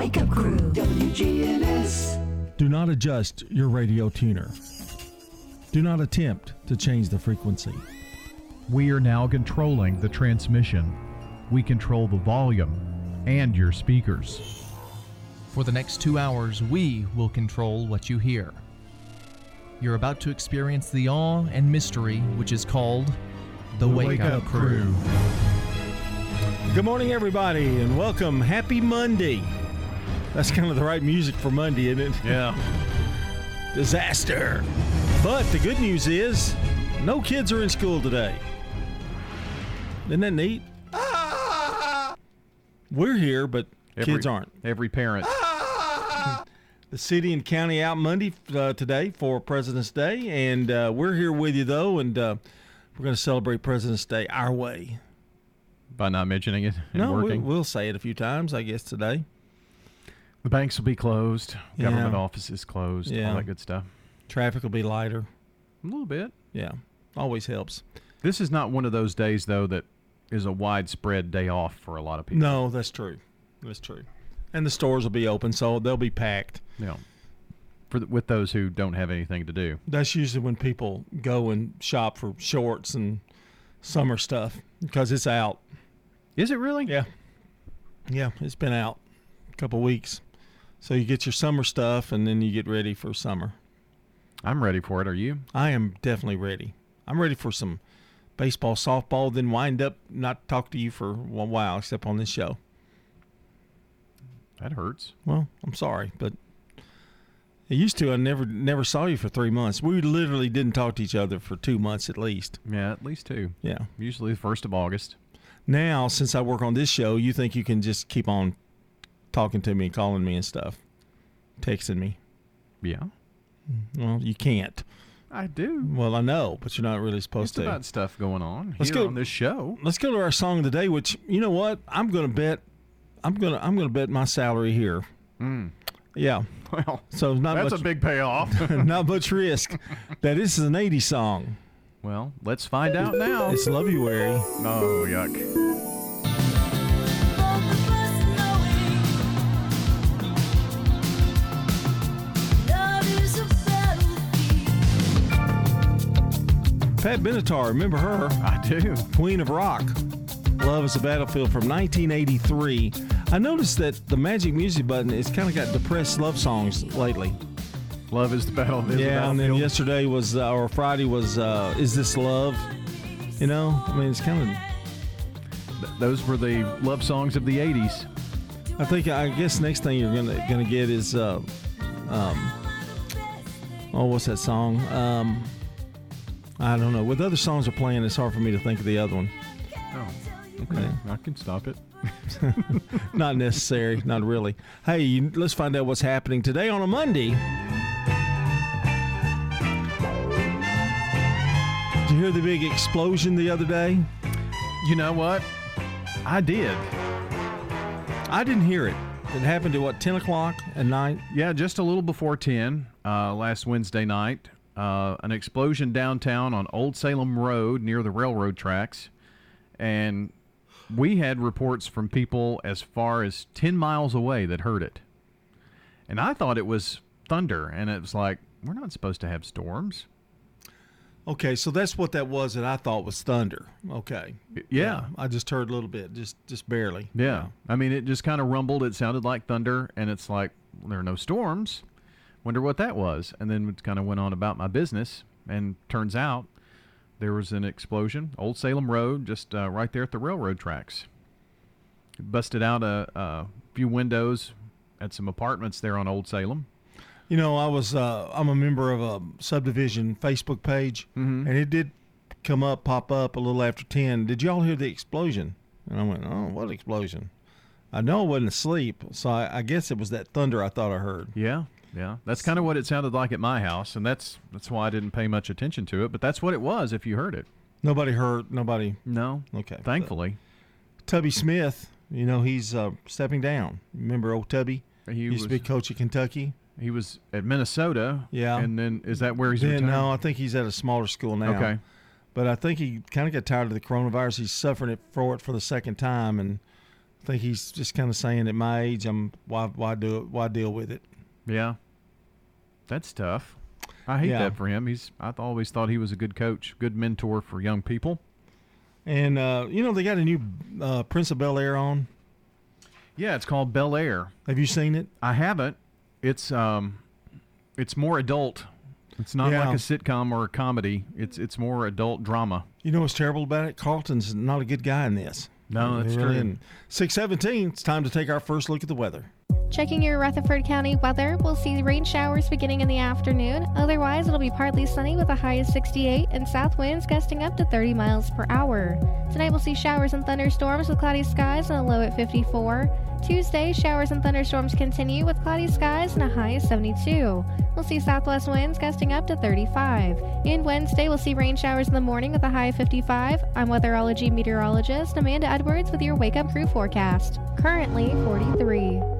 Wake Up Crew, WGNS. Do not adjust your radio tuner. Do not attempt to change the frequency. We are now controlling the transmission. We control the volume and your speakers. For the next two hours, we will control what you hear. You're about to experience the awe and mystery which is called the, Wake, Up, Crew. Good morning, everybody, and welcome. Happy Monday. That's kind of the right music for Monday, isn't it? Yeah. Disaster. But the good news is, no kids are in school today. Isn't that neat? We're here, but kids aren't. Every parent. The city and county out Monday uh, today for President's Day, and uh, we're here with you though, and uh, we're going to celebrate President's Day our way. By not mentioning it and no, we, working. we'll say it a few times, I guess today. The banks will be closed. Yeah. Government offices closed. Yeah. All that good stuff. Traffic will be lighter. A little bit. Yeah, always helps. This is not one of those days, though, that is a widespread day off for a lot of people. No, that's true. That's true. And the stores will be open, so they'll be packed. No. For the, with those who don't have anything to do. That's usually when people go and shop for shorts and summer stuff because it's out. Is it really? Yeah. Yeah, it's been out a couple weeks. So you get your summer stuff and then you get ready for summer. I'm ready for it. Are you? I am definitely ready. I'm ready for some baseball, softball, then wind up not talk to you for a while except on this show. That hurts. Well, I'm sorry, but it used to. I never never saw you for three months. We literally didn't talk to each other for two months at least. Yeah, at least two. Yeah. Usually the 1st of August. Now, since I work on this show, you think you can just keep on talking to me calling me and stuff, texting me. Yeah. Well, you can't. I do. Well, I know, but you're not really supposed It's to. about stuff going on Let's here go- on this show. Let's go to our song of the day. Which you know what? I'm going to bet. I'm gonna I'm gonna bet my salary here. Mm. Yeah. Well, So not that's much a big payoff. not much risk. that this is an 80s song. well, let's find out now. It's Loveyuary. Oh, yuck. Pat Benatar, remember her? I do. Queen of Rock. Love is a Battlefield from 1983. I noticed that the Magic Music button has kind of got depressed love songs lately. Love is the battle. Is the yeah, and then yesterday was, uh, or Friday was, uh, Is This Love? You know, I mean, it's kind of, Th- Those were the love songs of the 80s. I think, I guess next thing you're gonna gonna get is, uh, um, oh, what's that song? Um, I don't know. With other songs are playing, it's hard for me to think of the other one. Oh, okay. I can stop it. not necessary, not really. Hey, you, let's find out what's happening today on a Monday. Did you hear the big explosion the other day? You know what? I did. I didn't hear it. It happened at what, 10 o'clock at night? Yeah, just a little before 10 uh, last Wednesday night. Uh, an explosion downtown on Old Salem Road near the railroad tracks. And we had reports from people as far as 10 miles away that heard it. And I thought it was thunder. And it was like, we're not supposed to have storms. Okay, so that's what that was that I thought was thunder. Okay. Yeah. I just heard a little bit, just just barely. Yeah. I mean, it just kind of rumbled. It sounded like thunder. And it's like, there are no storms. Wonder what that was. And then kind of went on about my business. And turns out there was an explosion. Old Salem Road, just uh, right there at the railroad tracks. Busted out a, a few windows at some apartments there on Old Salem. You know, I was uh, I'm a member of a subdivision Facebook page, Mhm. and it did come up, pop up a little after ten. Did y'all hear the explosion? And I went, oh, what explosion? I know I wasn't asleep, so I, I guess it was that thunder I thought I heard. Yeah, yeah. That's kind of what it sounded like at my house, and that's that's why I didn't pay much attention to it. But that's what it was. If you heard it, Nobody hurt. Nobody. no. Okay. Thankfully, Tubby Smith, you know, he's uh, stepping down. Remember old Tubby? he He used was to be coach at Kentucky. he was at Minnesota. Yeah. and then is that where he's Then, no, I think he's at a smaller school now. Okay. But I think he kind of got tired of the coronavirus. He's suffering it for it for the second time, and I think he's just kind of saying at my age, I'm why why do it? Why deal with it? Yeah, that's tough. I hate Yeah. that for him. He's I always thought he was a good coach, good mentor for young people. And uh, you know they got a new uh, Prince of Bel Air on. Yeah, it's called Bel Air. Have you seen it? I haven't. It's um, it's more adult. It's not Yeah. like a sitcom or a comedy. It's it's more adult drama. You know what's terrible about it? Carlton's not a good guy in this. No, that's true. Six seventeen. It's time to take our first look at the weather. Checking your Rutherford County weather, we'll see rain showers beginning in the afternoon. Otherwise, it'll be partly sunny with a high of 68 and south winds gusting up to 30 miles per hour. Tonight, we'll see showers and thunderstorms with cloudy skies and a low at 54. Tuesday, showers and thunderstorms continue with cloudy skies and a high of 72. We'll see southwest winds gusting up to 35. And Wednesday, we'll see rain showers in the morning with a high of 55. I'm weatherology meteorologist Amanda Edwards with your Wake Up Crew forecast. Currently 43.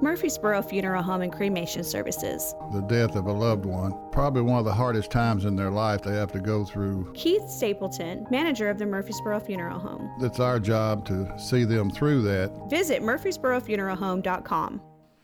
Murfreesboro Funeral Home and Cremation Services. the death of a loved one. Probably one of the hardest times in their life they have to go through. Keith Stapleton, manager of the Murfreesboro Funeral Home. It's our job to see them through that. Visit murfreesborofuneralhome.com.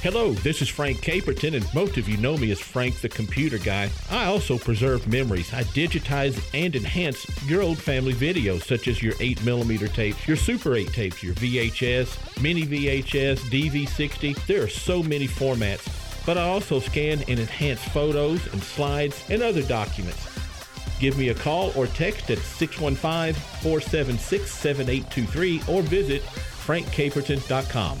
Hello, this is Frank Caperton, and most of you know me as Frank the Computer Guy. I also preserve memories. I digitize and enhance your old family videos, such as your 8mm tapes, your Super 8 tapes, your VHS, Mini VHS, DV60. There are so many formats. But I also scan and enhance photos and slides and other documents. Give me a call or text at 615 476 7823 or visit frankcaperton.com.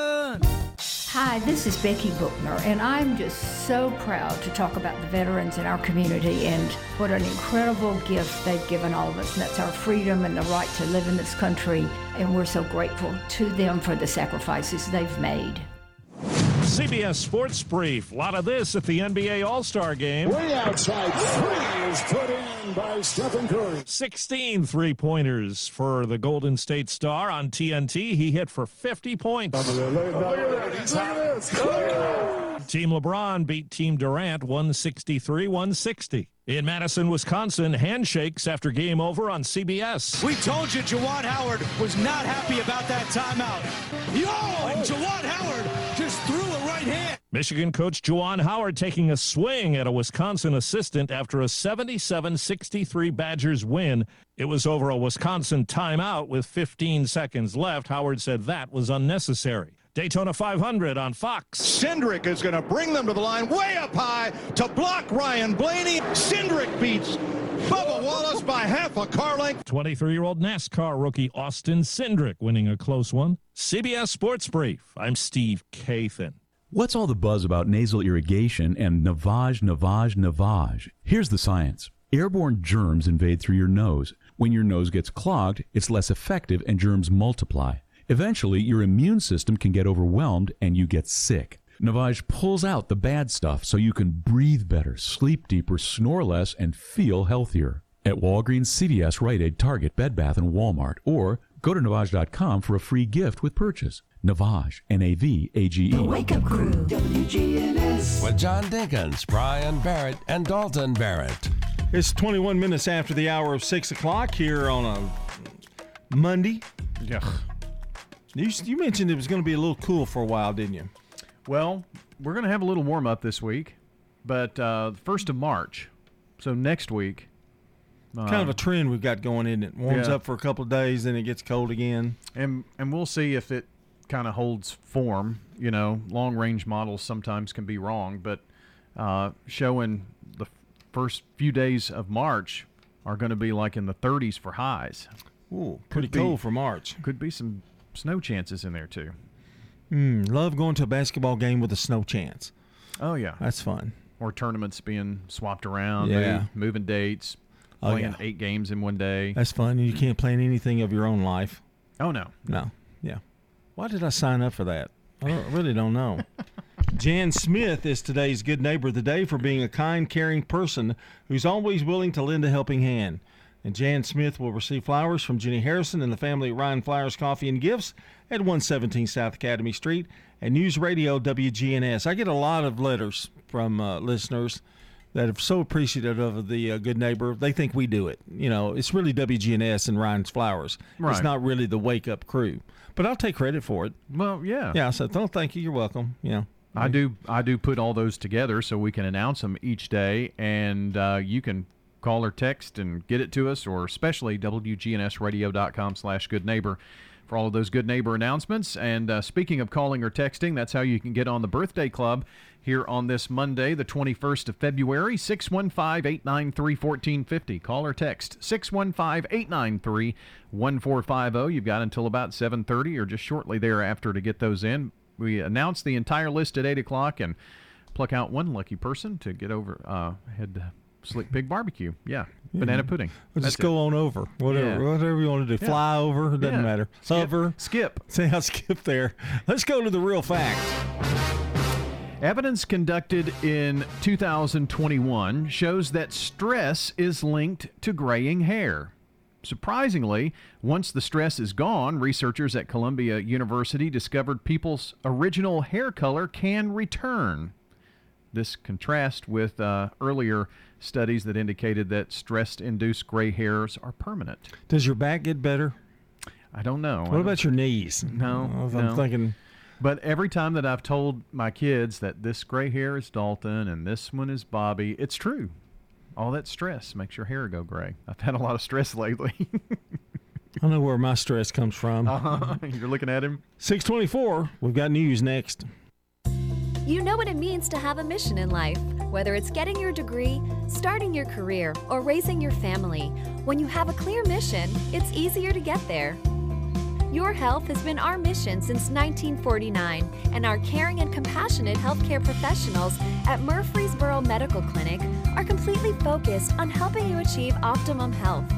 Hi, this is Becky Bookner, and I'm just so proud to talk about the veterans in our community and what an incredible gift they've given all of us. And that's our freedom and the right to live in this country. And we're so grateful to them for the sacrifices they've made. CBS Sports Brief. A lot of this at the NBA All Star game. Way outside three is put in by Stephen Curry. 16 three pointers for the Golden State Star on TNT. He hit for 50 points. Team LeBron beat Team Durant 163 160. In Madison, Wisconsin, handshakes after game over on CBS. We told you Juwan Howard was not happy about that timeout. Yo, and Juwan Howard just threw a right hand. Michigan coach Juwan Howard taking a swing at a Wisconsin assistant after a 77 63 Badgers win. It was over a Wisconsin timeout with 15 seconds left. Howard said that was unnecessary. Daytona 500 on Fox. Cindric is going to bring them to the line way up high to block Ryan Blaney. Cindric beats Bubba Wallace by half a car length. 23 year old NASCAR rookie Austin Cindric winning a close one. CBS Sports Brief. I'm Steve Kathan. What's all the buzz about nasal irrigation and navage, navage, navage? Here's the science. Airborne germs invade through your nose. When your nose gets clogged, it's less effective and germs multiply. Eventually, your immune system can get overwhelmed and you get sick. Navage pulls out the bad stuff so you can breathe better, sleep deeper, snore less, and feel healthier. At Walgreens, CVS, Rite Aid, Target, Bed Bath, and Walmart, or Go to Navage.com for a free gift with purchase. Navage, N A V A G E. The Wake Up Crew, WGNS. With John Dinkins, Brian Barrett, and Dalton Barrett. It's 21 minutes after the hour of 6 o'clock here on a Monday. Yeah. You, you mentioned it was going to be a little cool for a while, didn't you? Well, we're going to have a little warm up this week, but uh, the 1st of March, so next week. kind of a trend we've got going, isn't it? Warms yeah. up for a couple of days, then it gets cold again. And and we'll see if it kind of holds form. You know, long range models sometimes can be wrong, but uh, showing the first few days of March are going to be like in the 30s for highs. Ooh, pretty cold for March. Could be some snow chances in there too. Mm, love going to a basketball game with a snow chance. Oh yeah, That's fun. or tournaments being swapped around. Yeah. move- moving dates. Oh, playing yeah. eight games in one day. That's fun. You can't plan anything of your own life. Oh no, No. Yeah. Why did I sign up for that? I really don't know. Jan Smith is today's good neighbor of the day for being a kind, caring person who's always willing to lend a helping hand. And Jan Smith will receive flowers from Jenny Harrison and the family at Ryan Flowers Coffee and Gifts at 117 South Academy Street and News Radio WGNS. I get a lot of letters from uh, listeners that are so appreciative of the uh, good neighbor. They think we do it. You know, it's really WGNS and Ryan's Flowers. It's not really the Wake Up Crew. But I'll take credit for it. Well, yeah. Yeah, so don't thank you. You're welcome. Yeah. I do. I do put all those together so we can announce them each day, and uh, you can call or text and get it to us, or especially wgnsradio.com/slash good neighbor for all of those good neighbor announcements. And uh, speaking of calling or texting, that's how you can get on the birthday club here on this Monday, the 21st of February, 615-893-1450. Call or text 615-893-1450. You've got until about 7:30 or just shortly thereafter to get those in. We announce the entire list at 8 o'clock and pluck out one lucky person to get over uh, head Slick Pig Barbecue. Yeah, banana pudding. We'll That's just go it. on over. Whatever, Yeah. whatever you want to do. Yeah. Fly over. It doesn't Yeah. matter. Skip. Hover. Skip. Say I'll skip there. Let's go to the real fact. Evidence conducted in 2021 shows that stress is linked to graying hair. Surprisingly, once the stress is gone, researchers at Columbia University discovered people's original hair color can return. This contrasts with uh, earlier studies that indicated that stress induced gray hairs are permanent. Does your back get better? I don't know. What about your knees? No, I'm thinking. But every time that I've told my kids that this gray hair is Dalton and this one is Bobby, it's true. All that stress makes your hair go gray. I've had a lot of stress lately. I know where my stress comes from. uh-huh. You're looking at him. 624. We've got news next. You know what it means to have a mission in life, whether it's getting your degree, starting your career, or raising your family. When you have a clear mission, it's easier to get there. Your health has been our mission since 1949, and our caring and compassionate healthcare professionals at Murfreesboro Medical Clinic are completely focused on helping you achieve optimum health.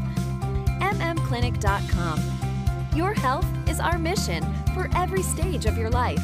mmclinic.com. Your health is our mission for every stage of your life.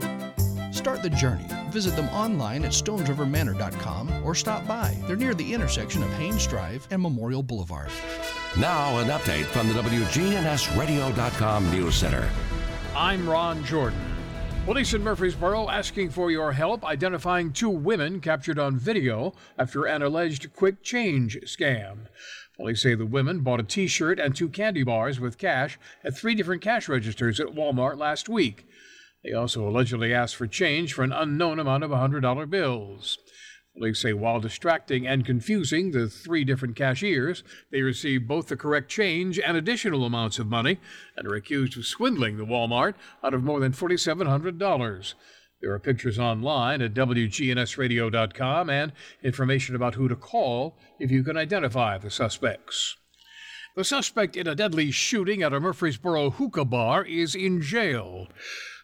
Start the journey. Visit them online at stonesrivermanor.com or stop by. They're near the intersection of Haynes Drive and Memorial Boulevard. Now, an update from the WGNSradio.com News Center. I'm Ron Jordan. Police in Murfreesboro asking for your help identifying two women captured on video after an alleged quick change scam. Police say the women bought a t shirt and two candy bars with cash at three different cash registers at Walmart last week. They also allegedly asked for change for an unknown amount of $100 bills. Police say while distracting and confusing the three different cashiers, they received both the correct change and additional amounts of money and are accused of swindling the Walmart out of more than $4,700. There are pictures online at WGNSradio.com and information about who to call if you can identify the suspects. The suspect in a deadly shooting at a Murfreesboro hookah bar is in jail.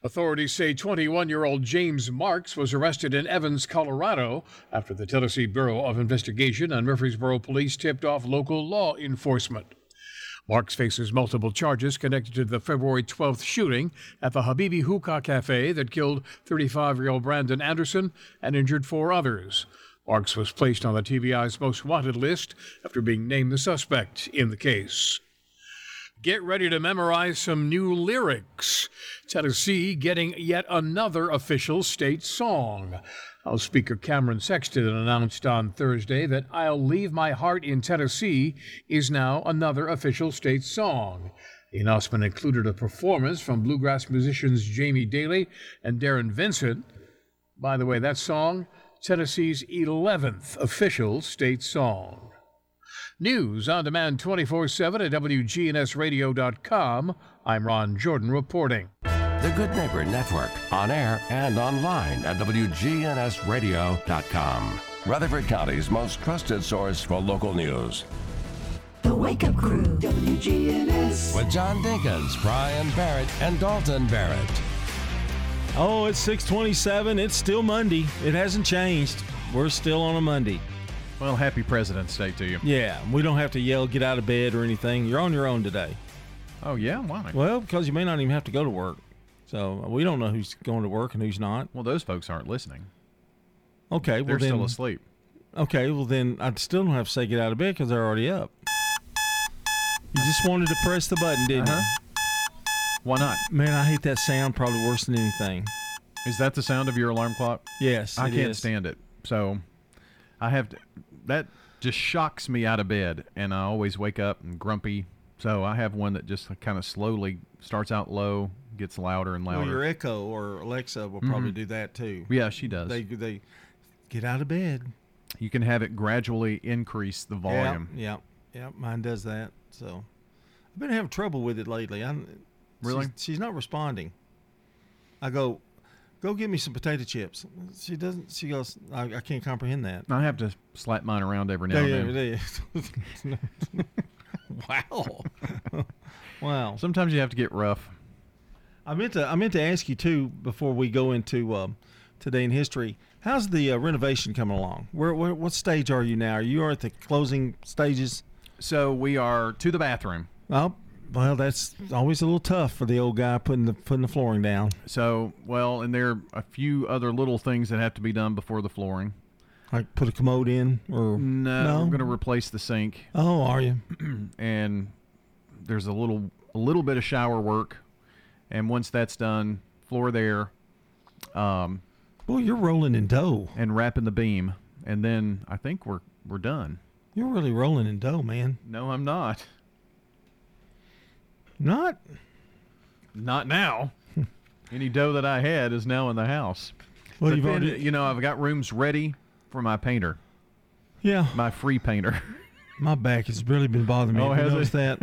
Authorities say 21 year old James Marks was arrested in Evans, Colorado, after the Tennessee Bureau of Investigation and Murfreesboro police tipped off local law enforcement. Marks faces multiple charges connected to the February 12th shooting at the Habibi Hookah Cafe that killed 35 year old Brandon Anderson and injured four others. Marks was placed on the TBI's most wanted list after being named the suspect in the case. Get ready to memorize some new lyrics. Tennessee getting yet another official state song. House Speaker Cameron Sexton announced on Thursday that I'll Leave My Heart in Tennessee is now another official state song. The announcement included a performance from bluegrass musicians Jamie Dailey and Darrin Vincent. By the way, that song, Tennessee's 11th official state song. News on demand 24 7 at WGNSradio.com. I'm Ron Jordan reporting. The Good Neighbor Network, on air and online at WGNSradio.com. Rutherford County's most trusted source for local news. The Wake Up Crew, WGNS. With John Dinkins, Brian Barrett, and Dalton Barrett. Oh, it's 627. It's still Monday. It hasn't changed. We're still on a Monday. Well, happy President's Day to you. Yeah, we don't have to yell, get out of bed or anything. You're on your own today. Oh, yeah? Why? Well, because you may not even have to go to work. So we don't know who's going to work and who's not. Well, those folks aren't listening. Okay, well They're then, still asleep. Okay, well then I still don't have to say get out of bed because they're already up. You just wanted to press the button, didn't Uh-huh. Why not? Man, I hate that sound probably worse than anything. Is that the sound of your alarm clock? Yes, I can't is. stand it. So I have to, that just shocks me out of bed, and I always wake up and grumpy. So I have one that just kind of slowly starts out low, gets louder and louder. Well, your Echo or Alexa will probably Mhm. do that too. Yeah, she does. They they get out of bed. you can have it gradually increase the volume. Yeah, yeah, yeah. Mine does that. So I've been having trouble with it lately. I Really? she's, she's not responding. I go, go get me some potato chips. She doesn't. She goes, I, I can't comprehend that. I have to slap mine around every now and then. yeah, yeah. wow, wow. Sometimes you have to get rough. I meant to I meant to ask you too before we go into um, today in history. How's the uh, renovation coming along? Where, where what stage are you now? Are you at the closing stages? So we are to the bathroom. Oh, well, that's always a little tough for the old guy putting the putting the flooring down. So well, and there are a few other little things that have to be done before the flooring. Like put a commode in or No, no? we're going to replace the sink. Oh, are you? and there's a little a little bit of shower work, and once that's done, floor there. Um, well, you're rolling in dough and wrapping the beam, and then I think we're we're done. You're really rolling in dough, man. No, I'm not. Not Not now. Any dough that I had is now in the house. Well, But you've then, already- you know, I've got rooms ready for my painter, yeah. my free painter. My back has really been bothering me. Oh, has it? that?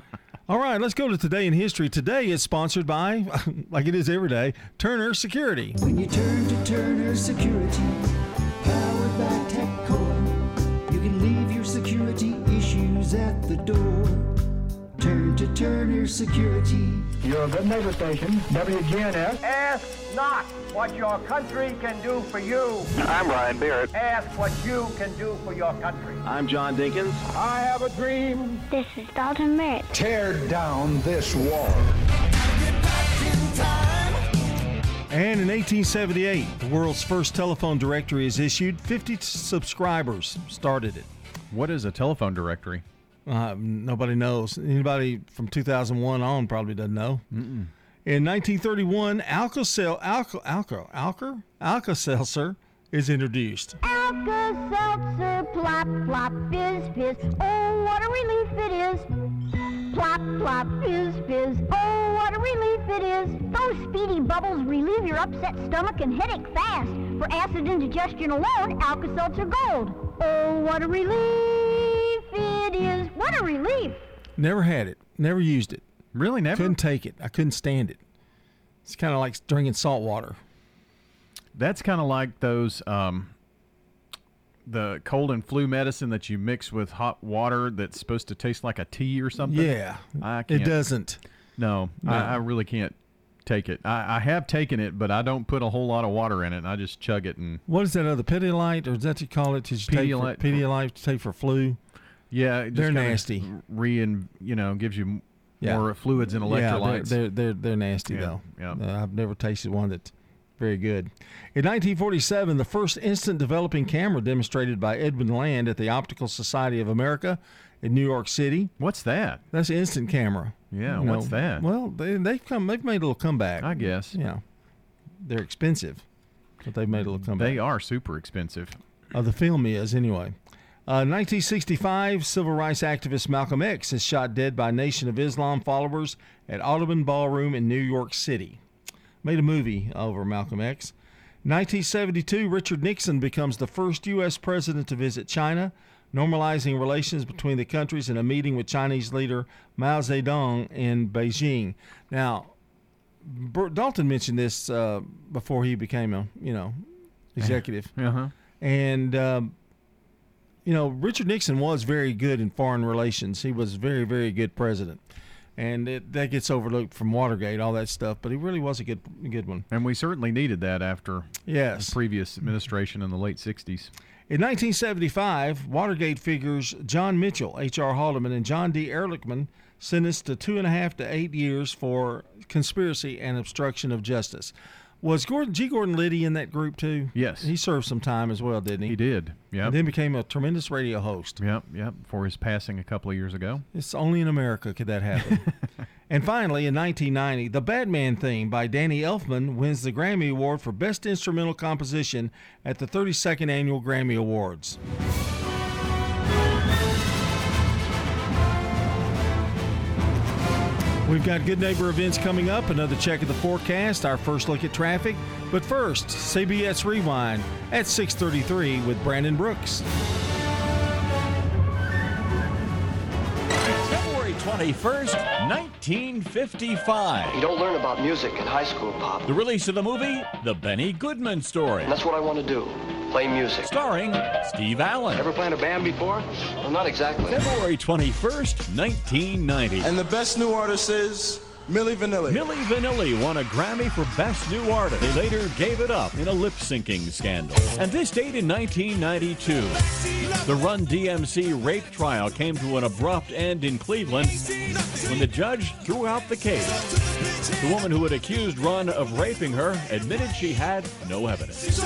All right, let's go to today in history. Today is sponsored by, like it is every day, Turner Security. When you turn to Turner Security, powered by TechCore, you can leave your security issues at the door. Turn to Turner Security. Your good neighbor station, WGNS. Ask not what your country can do for you. I'm Ryan Barrett. Ask what you can do for your country. I'm John Dinkins. I have a dream. This is Dalton Barrett. Tear down this wall. And in 1878, the world's first telephone directory is issued. 50 subscribers started it. What is a telephone directory? Uh, nobody knows. Anybody from 2001 on probably doesn't know. Mm-mm. In 1931, Alka-Sel- Alka, Alka, Alka, Alka-Seltzer is introduced. Alka-Seltzer, plop, plop, fizz, fizz. Oh, what a relief it is. Plop, plop, fizz, fizz. Oh, what a relief it is. Those speedy bubbles relieve your upset stomach and headache fast. For acid indigestion alone, Alka-Seltzer Gold. Oh, what a relief it is. What a relief. Never had it. Never used it. Really, never. Couldn't take it. I couldn't stand it. It's kind of like drinking salt water. That's kind of like those um, the cold and flu medicine that you mix with hot water that's supposed to taste like a tea or something. Yeah, I it can't. doesn't. No, No. I, I really can't take it. I, I have taken it, but I don't put a whole lot of water in it. I just chug it and What is that other Pedialyte, or is that you call it? To take for, Pedialyte. Pedialyte to take for flu. Yeah, just They're nasty. Re and you know gives you Yeah. more fluids and Yeah, electrolytes. they're, they're they're they're nasty Yeah, though. yeah. Uh, I've never tasted one that's very good. In 1947, the first instant developing camera demonstrated by Edwin Land at the Optical Society of America in New York City. What's that? That's instant camera. Yeah, You what's that? Well, they they've come they've made a little comeback. I guess. Yeah, they're expensive, but they've made a little comeback. They are super expensive. Uh, the film is, anyway. Uh, 1965, civil rights activist Malcolm X is shot dead by Nation of Islam followers at Audubon Ballroom in New York City. Made a movie over Malcolm X. 1972, Richard Nixon becomes the first U.S. president to visit China, normalizing relations between the countries in a meeting with Chinese leader Mao Zedong in Beijing. Now, Bert Dalton mentioned this uh, before he became a you know executive, Uh-huh. and um, you know Richard Nixon was very good in foreign relations. He was a very very good president, and it, that gets overlooked from Watergate, all that stuff. But he really was a good good one. And we certainly needed that after Yes. the previous administration in the late 60s. In 1975, Watergate figures John Mitchell, H.R. Haldeman, and John D. Ehrlichman sentenced to two and a half to eight years for conspiracy and obstruction of justice. Was Gordon G. Gordon Liddy in that group too? Yes. He served some time as well, didn't he? He did. Yeah. Then became a tremendous radio host. Yep, yep. For his passing a couple of years ago. It's only in America could that happen. and finally, in 1990, the Batman theme by Danny Elfman wins the Grammy Award for Best Instrumental Composition at the 32nd Annual Grammy Awards. We've got good neighbor events coming up, another check of the forecast, our first look at traffic. But first, CBS Rewind at 633 with Brandon Brooks. February 21st, 1955. You don't learn about music in high school, Pop. The release of the movie, The Benny Goodman Story. And that's what I want to do. Play music. Starring Steve Allen. Ever played a band before? Well, not exactly. February 21st, 1990. And the best new artist is Milli Vanilli. Milli Vanilli won a Grammy for Best New Artist. They later gave it up in a lip syncing scandal. And this date in 1992, the Run DMC rape trial came to an abrupt end in Cleveland when the judge threw out the case. The woman who had accused Run of raping her admitted she had no evidence.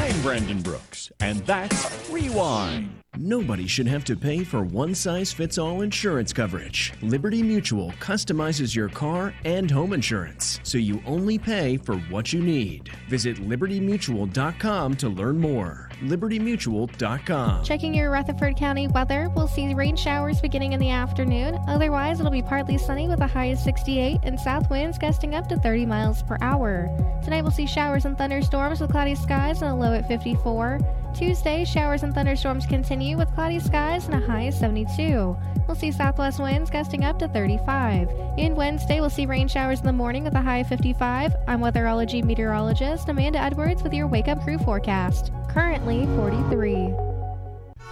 I'm Brendan Brooks, and that's Rewind. Nobody should have to pay for one size fits all insurance coverage. Liberty Mutual customizes your car and home insurance, so you only pay for what you need. Visit libertymutual.com to learn more. libertymutual.com. Checking your Rutherford County weather, we'll see rain showers beginning in the afternoon. Otherwise, it'll be partly sunny with a high of 68 and south winds gusting up to 30 miles per hour. Tonight, we'll see showers and thunderstorms with cloudy skies and a low at 54. Tuesday, showers and thunderstorms continue with cloudy skies and a high of 72. We'll see southwest winds gusting up to 35. And Wednesday, we'll see rain showers in the morning with a high of 55. I'm weatherology meteorologist Amanda Edwards with your Wake Up Crew forecast. Currently 43.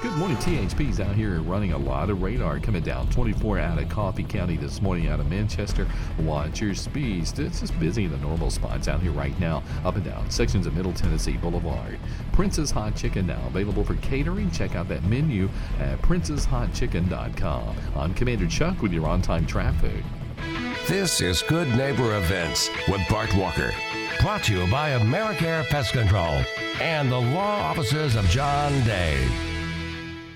Good morning. THP's out here running a lot of radar coming down 24 out of Coffee County this morning out of Manchester. Watch your speeds. It's just busy in the normal spots out here right now, up and down sections of Middle Tennessee Boulevard. Prince's Hot Chicken now available for catering. Check out that menu at princeshotchicken.com. I'm Commander Chuck with your on time traffic. This is Good Neighbor Events with Bart Walker. Brought to you by Americare Pest Control and the law offices of John Day.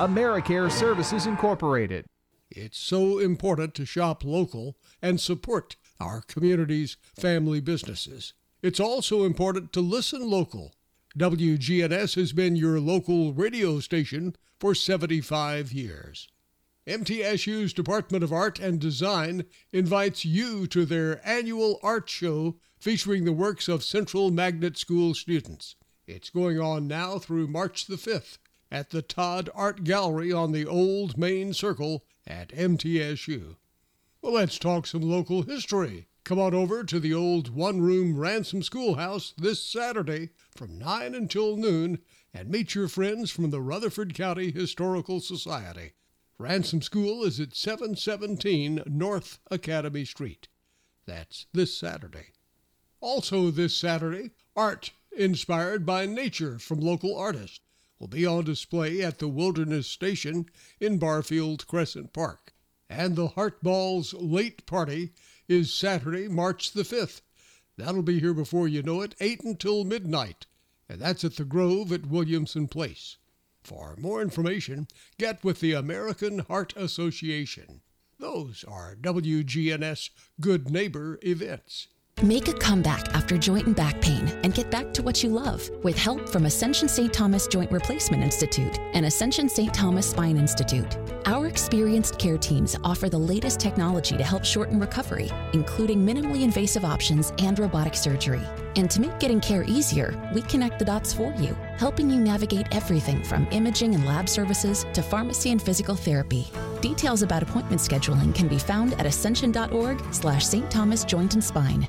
AmeriCare Services Incorporated. It's so important to shop local and support our community's family businesses. It's also important to listen local. WGNS has been your local radio station for 75 years. MTSU's Department of Art and Design invites you to their annual art show featuring the works of Central Magnet School students. It's going on now through March the 5th at the Todd Art Gallery on the Old Main Circle at MTSU. Well, let's talk some local history. Come on over to the old one room Ransom Schoolhouse this Saturday from 9 until noon and meet your friends from the Rutherford County Historical Society. Ransom School is at 717 North Academy Street. That's this Saturday. Also, this Saturday, art inspired by nature from local artists will be on display at the Wilderness Station in Barfield Crescent Park. And the Heartballs Late Party is Saturday, March the 5th. That'll be here before you know it, 8 until midnight. And that's at the Grove at Williamson Place. For more information, get with the American Heart Association. Those are WGNS Good Neighbor events. Make a comeback after joint and back pain and get back to what you love with help from Ascension St. Thomas Joint Replacement Institute and Ascension St. Thomas Spine Institute. Our experienced care teams offer the latest technology to help shorten recovery, including minimally invasive options and robotic surgery. And to make getting care easier, we connect the dots for you, helping you navigate everything from imaging and lab services to pharmacy and physical therapy. Details about appointment scheduling can be found at ascension.org slash St. Thomas Joint and Spine.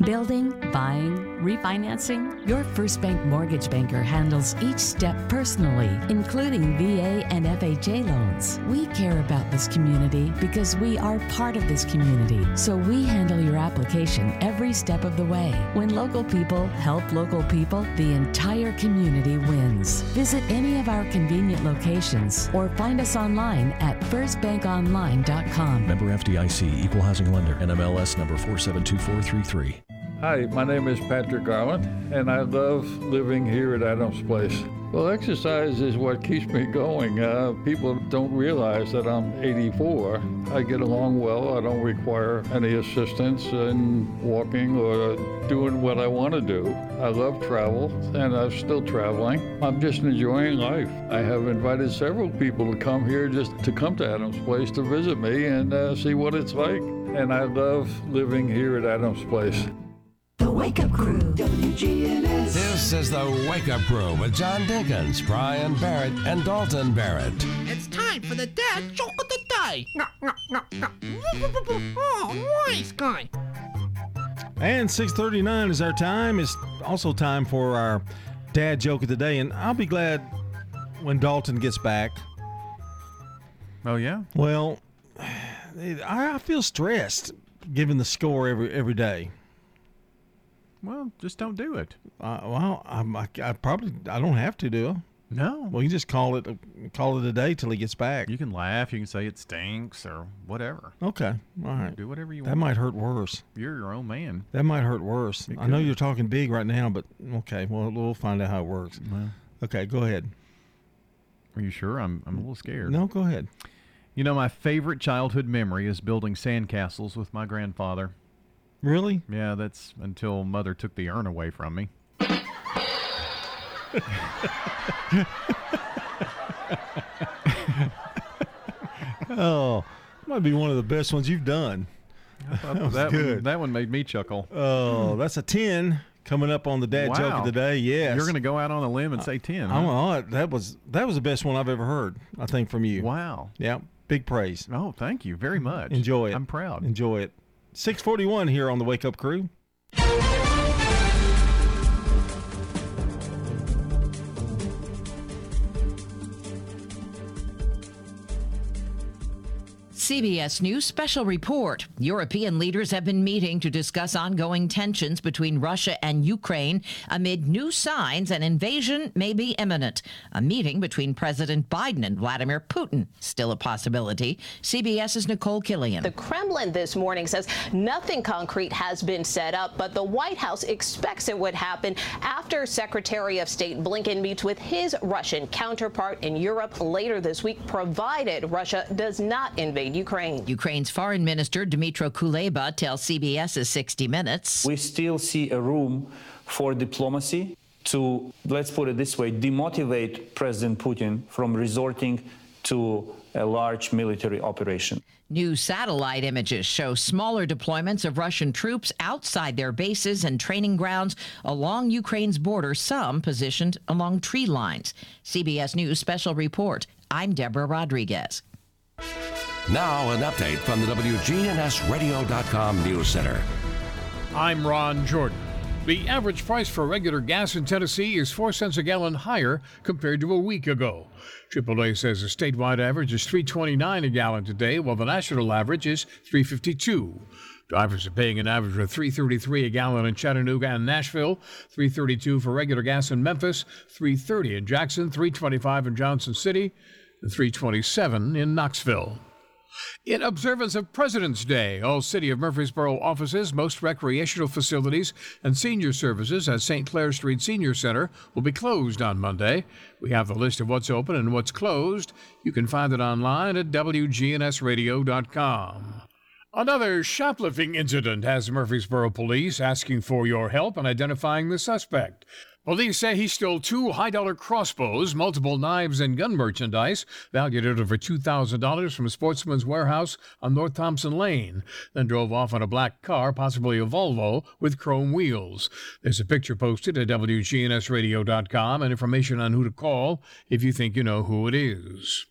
Building, buying, refinancing. Your First Bank mortgage banker handles each step personally, including VA and FHA loans. We care about this community because we are part of this community, so we handle your application every step of the way. When local people help local people, the entire community wins. Visit any of our convenient locations or find us online at firstbankonline.com. Member FDIC, Equal Housing Lender, NMLS number 472433. Hi, my name is Patrick Garland, and I love living here at Adams Place. Well, exercise is what keeps me going. Uh, people don't realize that I'm 84. I get along well. I don't require any assistance in walking or doing what I want to do. I love travel, and I'm still traveling. I'm just enjoying life. I have invited several people to come here just to come to Adams Place to visit me and uh, see what it's like. And I love living here at Adams Place. The Wake Up Crew, WGNS. This is the Wake Up Crew with John Dinkins, Brian Barrett, and Dalton Barrett. It's time for the dad joke of the day. No, no, no, no. Oh, nice guy. And 6:39 is our time. It's also time for our dad joke of the day, and I'll be glad when Dalton gets back. Oh yeah. Well, I feel stressed giving the score every every day. Well, just don't do it. Uh, well, I'm, I, I probably I don't have to do. it. No. Well, you just call it call it a day till he gets back. You can laugh. You can say it stinks or whatever. Okay. All right. Do whatever you that want. That might hurt worse. You're your own man. That might hurt worse. It I know you're talking big right now, but okay. Well, we'll find out how it works. Well. Okay, go ahead. Are you sure? I'm I'm a little scared. No, go ahead. You know, my favorite childhood memory is building sandcastles with my grandfather. Really? Yeah, that's until mother took the urn away from me. oh, might be one of the best ones you've done. That was that good. One, that one made me chuckle. Oh, that's a ten coming up on the dad joke of the day. Yes, You're going to go out on a limb and uh, say 10. I'm huh? it. That was that was the best one I've ever heard. I think from you. Wow. Yeah, big praise. Oh, thank you very much. Enjoy it. I'm proud. Enjoy it. Six forty one here on the Wake Up Crew. CBS News special report. European leaders have been meeting to discuss ongoing tensions between Russia and Ukraine amid new signs an invasion may be imminent. A meeting between President Biden and Vladimir Putin still a possibility. CBS's Nicole Killion. The Kremlin this morning says nothing concrete has been set up, but the White House expects it would happen after Secretary of State Blinken meets with his Russian counterpart in Europe later this week, provided Russia does not invade Ukraine. Ukraine's Foreign Minister Dmytro Kuleba tells CBS's 60 Minutes. We still see a room for diplomacy to, let's put it this way, demotivate President Putin from resorting to a large military operation. New satellite images show smaller deployments of Russian troops outside their bases and training grounds along Ukraine's border, some positioned along tree lines. CBS News special report. I'm Deborah Rodriguez. Now, an update from the WGNSradio.com News Center. I'm Ron Jordan. The average price for regular gas in Tennessee is 4 cents a gallon higher compared to a week ago. AAA says the statewide average is 3.29 a gallon today, while the national average is 3.52. Drivers are paying an average of 3.33 a gallon in Chattanooga and Nashville, 3.32 for regular gas in Memphis, 3.30 in Jackson, 3.25 in Johnson City, and 3.27 in Knoxville. In observance of President's Day, all City of Murfreesboro offices, most recreational facilities, and senior services at St. Clair Street Senior Center will be closed on Monday. We have the list of what's open and what's closed. You can find it online at WGNSradio.com. Another shoplifting incident has Murfreesboro police asking for your help in identifying the suspect. Police say he stole two high dollar crossbows, multiple knives, and gun merchandise valued at over $2,000 from a Sportsman's Warehouse on North Thompson Lane, then drove off in a black car, possibly a Volvo, with chrome wheels. There's a picture posted at WGNSradio.com and information on who to call if you think you know who it is.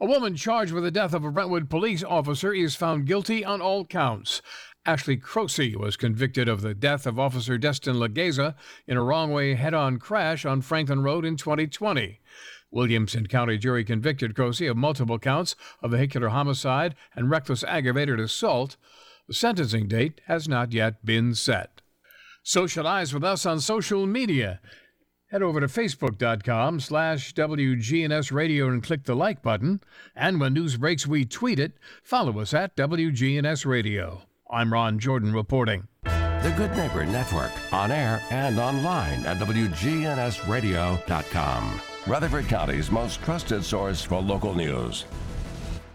A woman charged with the death of a Brentwood police officer is found guilty on all counts. Ashley Croce was convicted of the death of Officer Destin Legieza in a wrong way head on crash on Franklin Road in 2020. Williamson County jury convicted Croce of multiple counts of vehicular homicide and reckless aggravated assault. The sentencing date has not yet been set. Socialize with us on social media. Head over to facebook.com slash WGNS radio and click the like button. And when news breaks, we tweet it. Follow us at WGNS Radio. I'm Ron Jordan reporting. The Good Neighbor Network, on air and online at WGNSradio.com. Rutherford County's most trusted source for local news.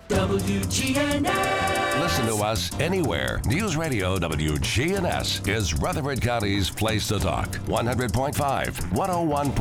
WGNS. Listen to us anywhere. News Radio WGNS is Rutherford County's place to talk. 100.5, 101.9,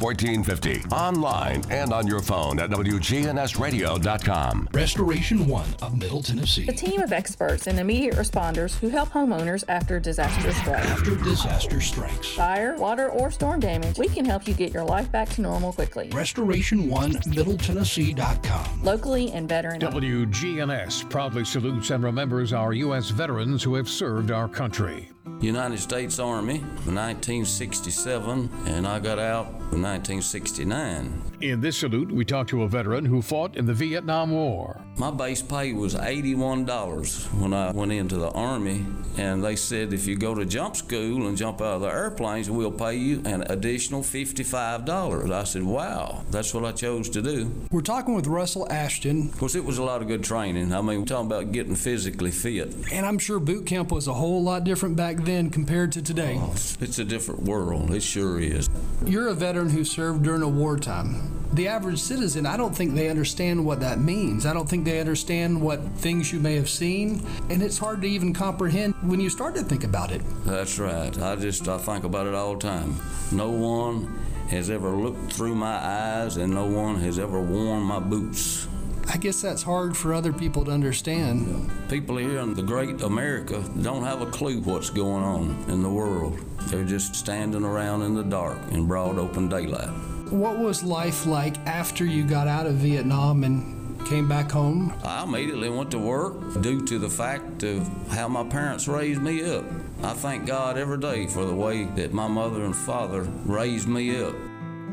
1450. Online and on your phone at WGNSradio.com. Restoration One of Middle Tennessee. A team of experts and immediate responders who help homeowners after disaster strikes. After disaster strikes. Fire, water, or storm damage, we can help you get your life back to normal quickly. Restoration One Middle Tennessee.com. Locally and veteran. WGNS proudly salutes and remembers our U.S. veterans who have served our country. United States Army, 1967, and I got out in 1969. In this salute, we talk to a veteran who fought in the Vietnam War. My base pay was $81 when I went into the Army, and they said if you go to jump school and jump out of the airplanes, we'll pay you an additional $55. I said, wow, that's what I chose to do. We're talking with Russell Ashton. Of course, it was a lot of good training. I mean, we're talking about getting physically fit. And I'm sure boot camp was a whole lot different back then compared to today. Oh, it's a different world. It sure is. You're a veteran who served during a wartime. The average citizen, I don't think they understand what that means. I don't think they understand what things you may have seen, and it's hard to even comprehend when you start to think about it. That's right. I just I think about it all the time. No one has ever looked through my eyes, and no one has ever worn my boots. I guess that's hard for other people to understand. People here in the great America don't have a clue what's going on in the world. They're just standing around in the dark in broad open daylight. What was life like after you got out of Vietnam and came back home? I immediately went to work due to the fact of how my parents raised me up. I thank God every day for the way that my mother and father raised me up.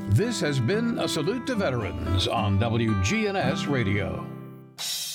This has been a salute to veterans on WGNS Radio.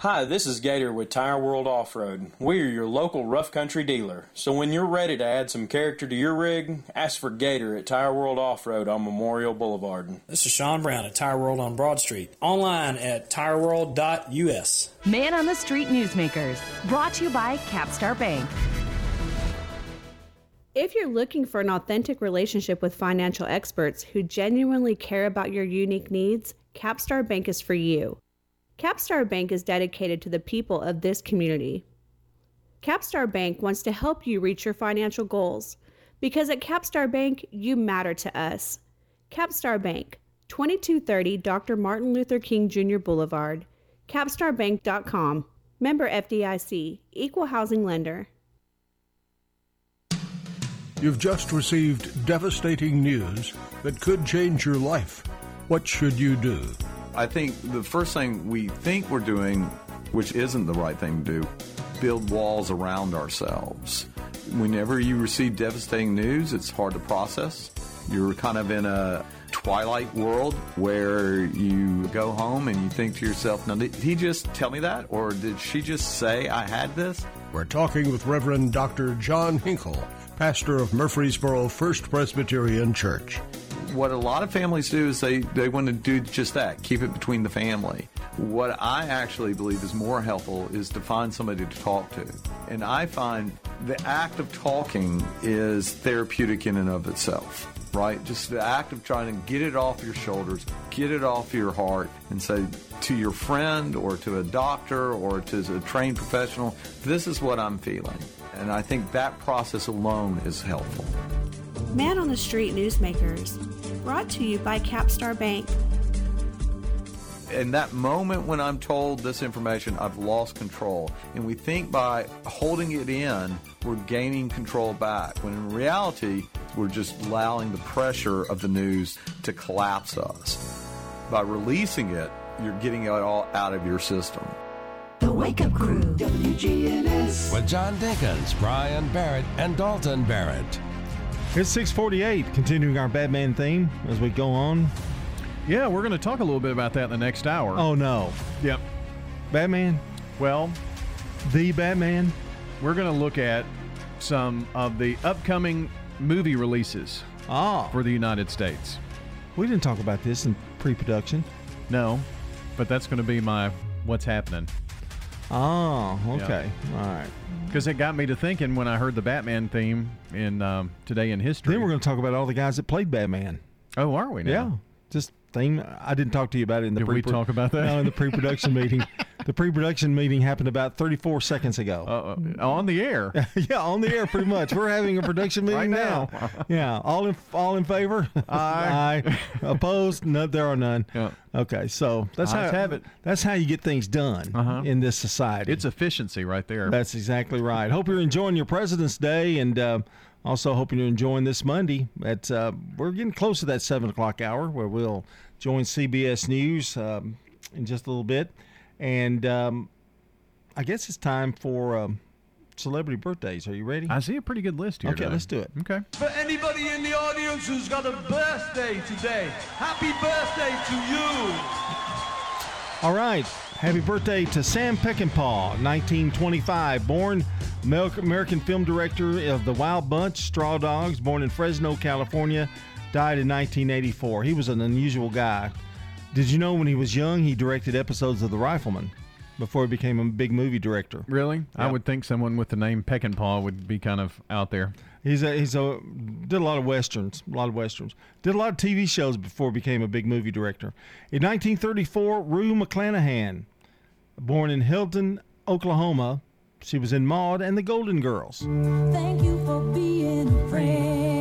Hi, this is Gator with Tire World Off Road. We are your local rough country dealer. So when you're ready to add some character to your rig, ask for Gator at Tire World Off Road on Memorial Boulevard. This is Sean Brown at Tire World on Broad Street. Online at tireworld.us. Man on the Street Newsmakers, brought to you by Capstar Bank. If you're looking for an authentic relationship with financial experts who genuinely care about your unique needs, Capstar Bank is for you. Capstar Bank is dedicated to the people of this community. Capstar Bank wants to help you reach your financial goals because at Capstar Bank, you matter to us. Capstar Bank, 2230 Dr. Martin Luther King Jr. Boulevard, capstarbank.com. Member FDIC, Equal Housing Lender. You've just received devastating news that could change your life. What should you do? I think the first thing we think we're doing, which isn't the right thing to do, build walls around ourselves. Whenever you receive devastating news, it's hard to process. You're kind of in a twilight world where you go home and you think to yourself, now, did he just tell me that? Or did she just say I had this? We're talking with Reverend Dr. John Hinkle, pastor of Murfreesboro First Presbyterian Church. What a lot of families do is they, they want to do just that, keep it between the family. What I actually believe is more helpful is to find somebody to talk to. And I find the act of talking is therapeutic in and of itself right? Just the act of trying to get it off your shoulders, get it off your heart, and say to your friend or to a doctor or to a trained professional, this is what I'm feeling. And I think that process alone is helpful. Man on the Street Newsmakers, brought to you by Capstar Bank. In that moment when I'm told this information, I've lost control. And we think by holding it in, we're gaining control back. When in reality, we're just allowing the pressure of the news to collapse us. By releasing it, you're getting it all out of your system. The Wake Up Crew, WGNS. With John Dinkins, Brian Barrett, and Dalton Barrett. It's 648, continuing our Batman theme as we go on. Yeah, we're going to talk a little bit about that in the next hour. Oh, no. Yep. Batman? Well, the Batman? We're going to look at some of the upcoming movie releases ah. for the United States. We didn't talk about this in pre production. No, but that's going to be my what's happening. Oh, okay. Yeah. All right. Because it got me to thinking when I heard the Batman theme in um, Today in History. Then we're going to talk about all the guys that played Batman. Oh, are we now? Yeah. Just theme. I didn't talk to you about it in the Did pre- we talk about that? No, in the pre-production meeting. The pre-production meeting happened about 34 seconds ago. Uh, on the air. yeah, on the air, pretty much. We're having a production meeting right now. now. yeah, all in all in favor. Aye. Aye. Opposed? No, there are none. Yeah. Okay, so that's how have it. That's how you get things done Uh-huh. in this society. It's efficiency right there. That's exactly right. Hope you're enjoying your President's Day, and uh, also hoping you're enjoying this Monday. At uh, we're getting close to that seven o'clock hour where we'll join CBS News um, in just a little bit, and um, I guess it's time for um, celebrity birthdays. Are you ready? I see a pretty good list here. Okay, today. let's do it. Okay. For anybody in the audience who's got a birthday today, happy birthday to you. All right. Happy birthday to Sam Peckinpah, 1925. Born American film director of The Wild Bunch, Straw Dogs, born in Fresno, California, died in 1984. He was an unusual guy. Did you know when he was young, he directed episodes of The Rifleman before he became a big movie director? Really? I would think someone with the name Peckinpah would be kind of out there. He's a he's a did a lot of westerns, a lot of westerns. Did a lot of TV shows before he became a big movie director. In 1934, Rue McClanahan, born in Hilton, Oklahoma, she was in Maude and the Golden Girls. Thank you for being a friend.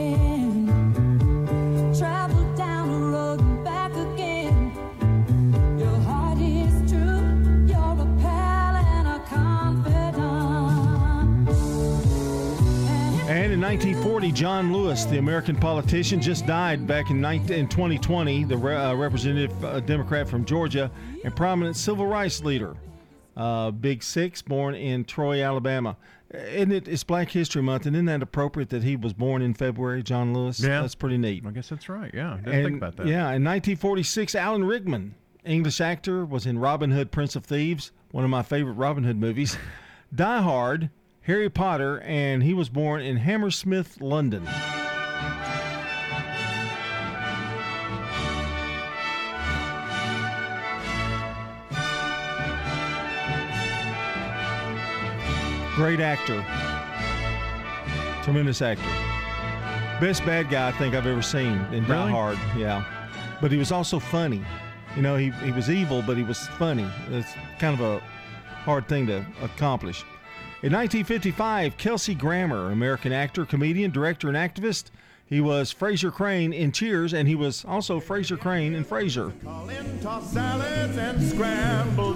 1940, John Lewis, the American politician, just died back in, 19, in 2020. The re, uh, representative uh, Democrat from Georgia and prominent civil rights leader. Uh, Big Six, born in Troy, Alabama. Isn't it? It's Black History Month, and isn't that appropriate that he was born in February? John Lewis. Yeah. that's pretty neat. I guess that's right. Yeah, didn't And- think about that. Yeah, in 1946, Alan Rickman, English actor, was in Robin Hood, Prince of Thieves, one of my favorite Robin Hood movies. Die Hard, Harry Potter, and he was born in Hammersmith, London. Great actor. Tremendous actor. Best bad guy I think I've ever seen in Die Really? Hard. Yeah. But he was also funny. You know, he, he was evil, but he was funny. It's kind of a hard thing to accomplish. In 1955, Kelsey Grammer, American actor, comedian, director, and activist. He was Frasier Crane in Cheers, and he was also Frasier Crane in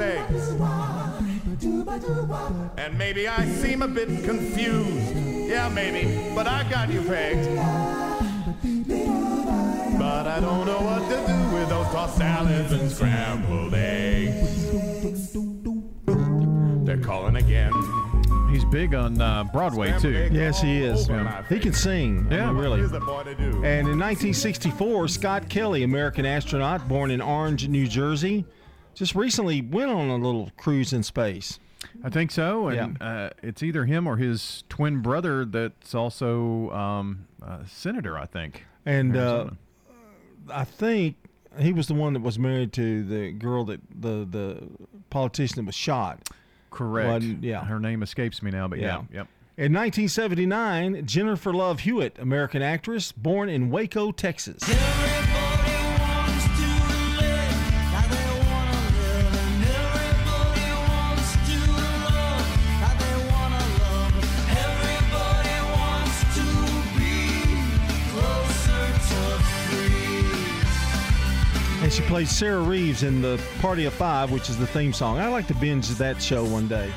eggs. And maybe I seem a bit confused. Yeah, maybe, but I got you pegged. But I don't know what to do with those tossed salads and scrambled eggs. They're calling again. He's big on uh, Broadway too. Yes, he is. He can sing. I Yeah. mean, really. Here's the boy to do. And in 1964, Scott Kelly, American astronaut born in Orange, New Jersey, just recently went on a little cruise in space. I think so, and uh, it's either him or his twin brother that's also um, a senator. I think. And uh, I think he was the one that was married to the girl that the the politician that was shot. Correct. Wasn't- yeah. her name escapes me now, but yeah, Yeah. yep. In 1979, Jennifer Love Hewitt, American actress, born in Waco, Texas. And plays Sarah Reeves in the Party of Five, which is the theme song. I like to binge that show one day.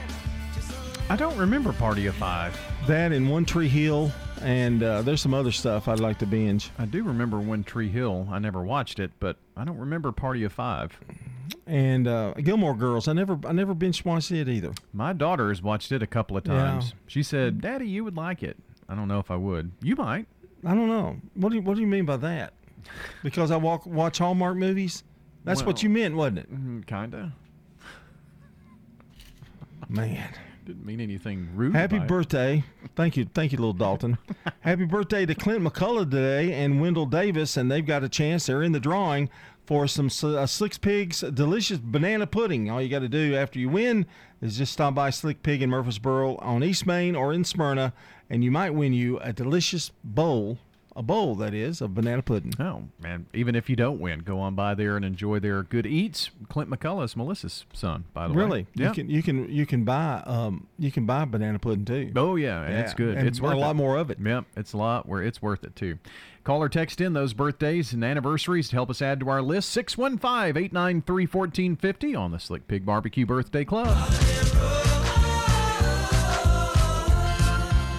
I don't remember Party of Five. That and One Tree Hill, and uh, there's some other stuff I'd like to binge. I do remember One Tree Hill. I never watched it, but I don't remember Party of Five. And uh, Gilmore Girls, I never, I never binge watched it either. My daughter has watched it a couple of Yeah. times. She said, "Daddy, you would like it." I don't know if I would. You might. I don't know. What do you, what do you mean by that? Because I walk, watch Hallmark movies? That's what you meant, wasn't it? Mm, kinda. Man. Didn't mean anything rude. Happy by it. birthday. Thank you. Thank you, little Dalton. Happy birthday to Clint McCullough today and Wendell Davis, and they've got a chance. They're in the drawing for some uh, Slick Pig's delicious banana pudding. All you got to do after you win is just stop by Slick Pig in Murfreesboro on East Main or in Smyrna, and you might win you a delicious bowl, a bowl that is, of banana pudding. Oh man! Even if you don't win, go on by there and enjoy their good eats. Clint McCullough is Melissa's son, by the way. Really? Yeah. You can you can you can buy um you can buy banana pudding too. Oh yeah, and it's good. and it's a lot it. more of it. Yep, it's a lot where it's worth it too. Call or text in those birthdays and anniversaries to help us add to our list. 615-893-1450 on the Slick Pig Barbecue Birthday Club.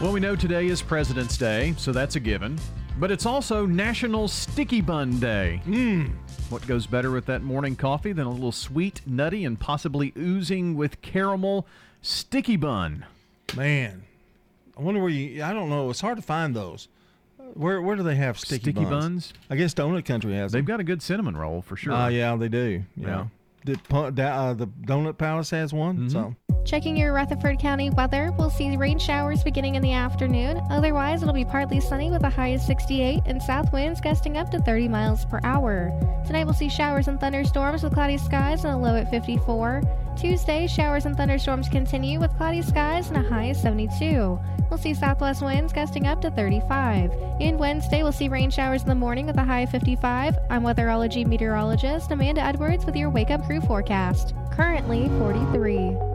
Well, we know today is President's Day, so that's a given. But it's also National Sticky Bun Day. Mmm. What goes better with that morning coffee than a little sweet, nutty, and possibly oozing with caramel sticky bun? Man, I wonder where you. I don't know. It's hard to find those. Where where do they have sticky, Sticky buns? I guess Donut Country has. They've them. got a good cinnamon roll for sure. Oh yeah, they do. Yeah. Yeah. The, uh, the Donut Palace has one. Mm-hmm. So Checking your Rutherford County weather, we'll see rain showers beginning in the afternoon. Otherwise, it'll be partly sunny with a high of 68 and south winds gusting up to 30 miles per hour. Tonight, we'll see showers and thunderstorms with cloudy skies and a low at 54. Tuesday, showers and thunderstorms continue with cloudy skies and a high of 72. We'll see southwest winds gusting up to 35. And Wednesday, we'll see rain showers in the morning with a high of 55. I'm weatherology meteorologist Amanda Edwards with your Wake Up Crew forecast. Currently 43.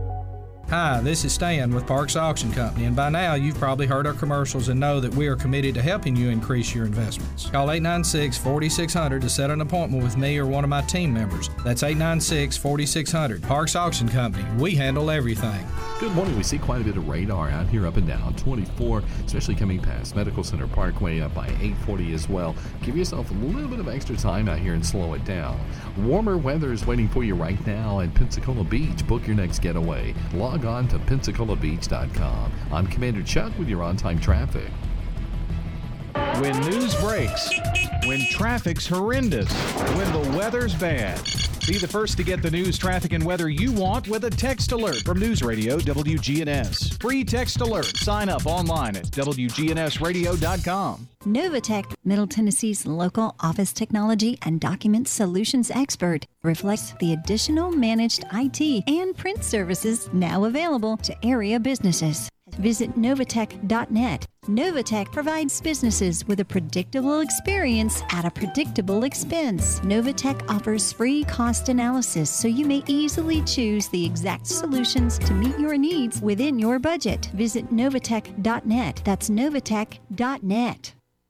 Hi, this is Stan with Parks Auction Company, and by now you've probably heard our commercials and know that we are committed to helping you increase your investments. Call 896 4600 to set an appointment with me or one of my team members. That's 896 4600. Parks Auction Company, we handle everything. Good morning. We see quite a bit of radar out here up and down 24, especially coming past Medical Center Parkway up by 840 as well. Give yourself a little bit of extra time out here and slow it down. Warmer weather is waiting for you right now at Pensacola Beach. Book your next getaway. Log on to PensacolaBeach.com. I'm Commander Chuck with your on time traffic. When news breaks, when traffic's horrendous, when the weather's bad. Be the first to get the news, traffic, and weather you want with a text alert from News Radio WGNS. Free text alert. Sign up online at WGNSradio.com. Novatech, Middle Tennessee's local office technology and document solutions expert, reflects the additional managed IT and print services now available to area businesses. Visit Novatech.net. Novatech provides businesses with a predictable experience at a predictable expense. Novatech offers free cost analysis so you may easily choose the exact solutions to meet your needs within your budget. Visit Novatech.net. That's Novatech.net.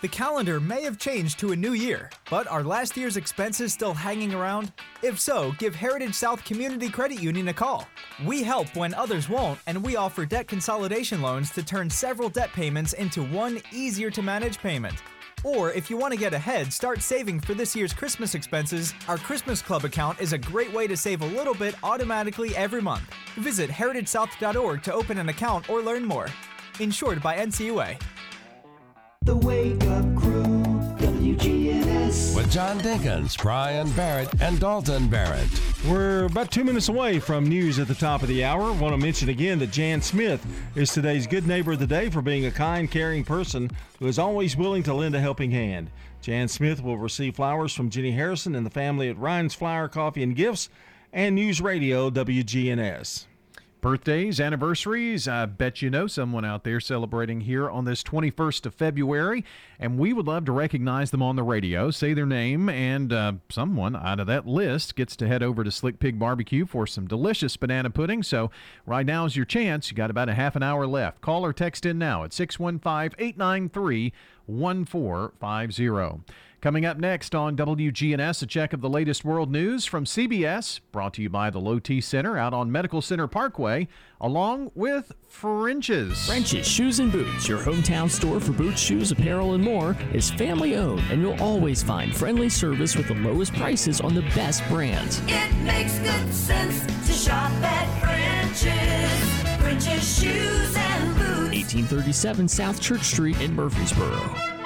The calendar may have changed to a new year, but are last year's expenses still hanging around? If so, give Heritage South Community Credit Union a call. We help when others won't, and we offer debt consolidation loans to turn several debt payments into one easier to manage payment. Or if you want to get ahead, start saving for this year's Christmas expenses. Our Christmas Club account is a great way to save a little bit automatically every month. Visit heritagesouth.org to open an account or learn more. Insured by NCUA. The Wake Up Crew, WGNS. With John Dinkins, Brian Barrett, and Dalton Barrett. We're about two minutes away from news at the top of the hour. Want to mention again that Jan Smith is today's Good Neighbor of the Day for being a kind, caring person who is always willing to lend a helping hand. Jan Smith will receive flowers from Jenny Harrison and the family at Ryan's Flower, Coffee, and Gifts and News Radio WGNS. Birthdays, anniversaries, I bet you know someone out there celebrating here on this 21st of February, and we would love to recognize them on the radio, say their name, and uh, someone out of that list gets to head over to Slick Pig Barbecue for some delicious banana pudding. So, right now is your chance. You got about a half an hour left. Call or text in now at 615 893 1450. Coming up next on WGNS, a check of the latest world news from CBS, brought to you by the Low T Center out on Medical Center Parkway, along with French's. French's Shoes and Boots, your hometown store for boots, shoes, apparel, and more, is family owned, and you'll always find friendly service with the lowest prices on the best brands. It makes good sense to shop at French's. French's Shoes and Boots. 1837 South Church Street in Murfreesboro.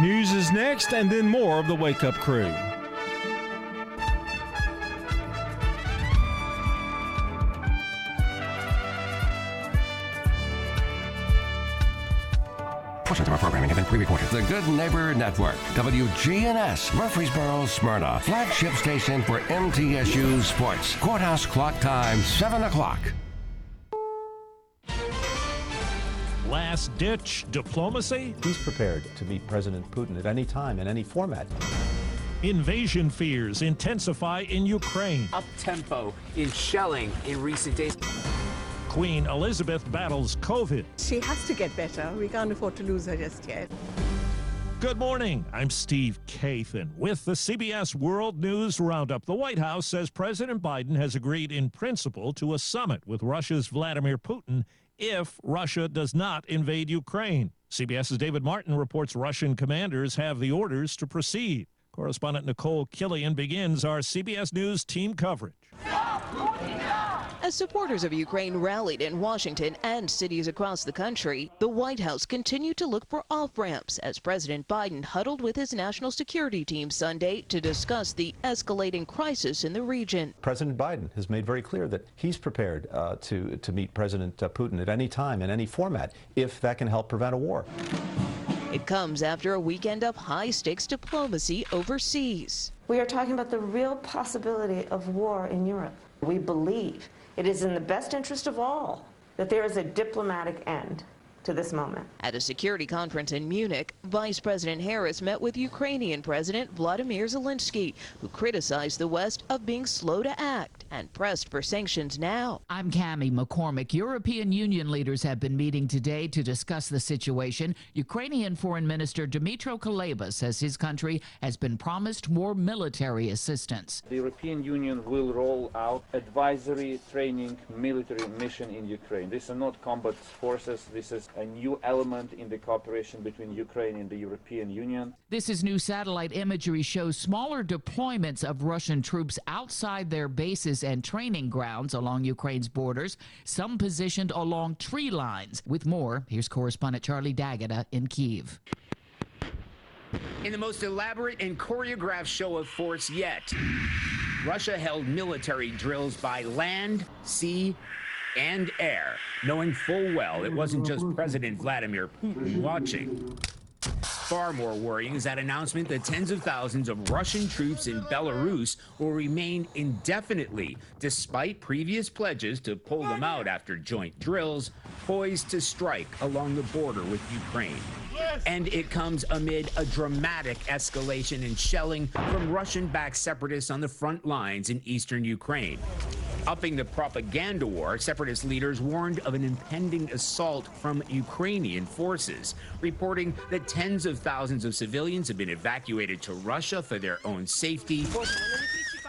News is next, and then more of the Wake Up Crew. Portions of our programming have been pre-recorded. The Good Neighbor Network, WGNS, Murfreesboro, Smyrna, flagship station for MTSU Sports. Courthouse clock time, 7 o'clock. Last ditch diplomacy? He's prepared to meet President Putin at any time, in any format. Invasion fears intensify in Ukraine. Up tempo in shelling in recent days. Queen Elizabeth battles COVID. She has to get better. We can't afford to lose her just yet. Good morning. I'm Steve Kathan with the CBS World News Roundup. The White House says President Biden has agreed in principle to a summit with Russia's Vladimir Putin if Russia does not invade Ukraine. CBS's David Martin reports Russian commanders have the orders to proceed. Correspondent Nicole Killion begins our CBS News team coverage. As supporters of Ukraine rallied in Washington and cities across the country, the White House continued to look for off ramps as President Biden huddled with his national security team Sunday to discuss the escalating crisis in the region. President Biden has made very clear that he's prepared uh, to, to meet President uh, Putin at any time in any format if that can help prevent a war. It comes after a weekend of high stakes diplomacy overseas. We are talking about the real possibility of war in Europe. We believe it is in the best interest of all that there is a diplomatic end to this moment. At a security conference in Munich, Vice President Harris met with Ukrainian President Vladimir Zelensky, who criticized the West of being slow to act and pressed for sanctions now. I'm Cami McCormick. European Union leaders have been meeting today to discuss the situation. Ukrainian Foreign Minister Dmytro Kuleba says his country has been promised more military assistance. The European Union will roll out advisory training military mission in Ukraine. These are not combat forces. This is a new element in the cooperation between Ukraine and the European Union. This is new satellite imagery shows smaller deployments of Russian troops outside their bases and training grounds along Ukraine's borders, some positioned along tree lines. With more, here's correspondent Charlie D'Agata uh, in Kiev. In the most elaborate and choreographed show of force yet, Russia held military drills by land, sea, and air, knowing full well it wasn't just President Vladimir Putin watching. Far more worrying is that announcement that tens of thousands of Russian troops in Belarus will remain indefinitely, despite previous pledges to pull them out after joint drills, poised to strike along the border with Ukraine. And it comes amid a dramatic escalation in shelling from Russian backed separatists on the front lines in eastern Ukraine. Upping the propaganda war, separatist leaders warned of an impending assault from Ukrainian forces, reporting that tens of thousands of civilians have been evacuated to Russia for their own safety,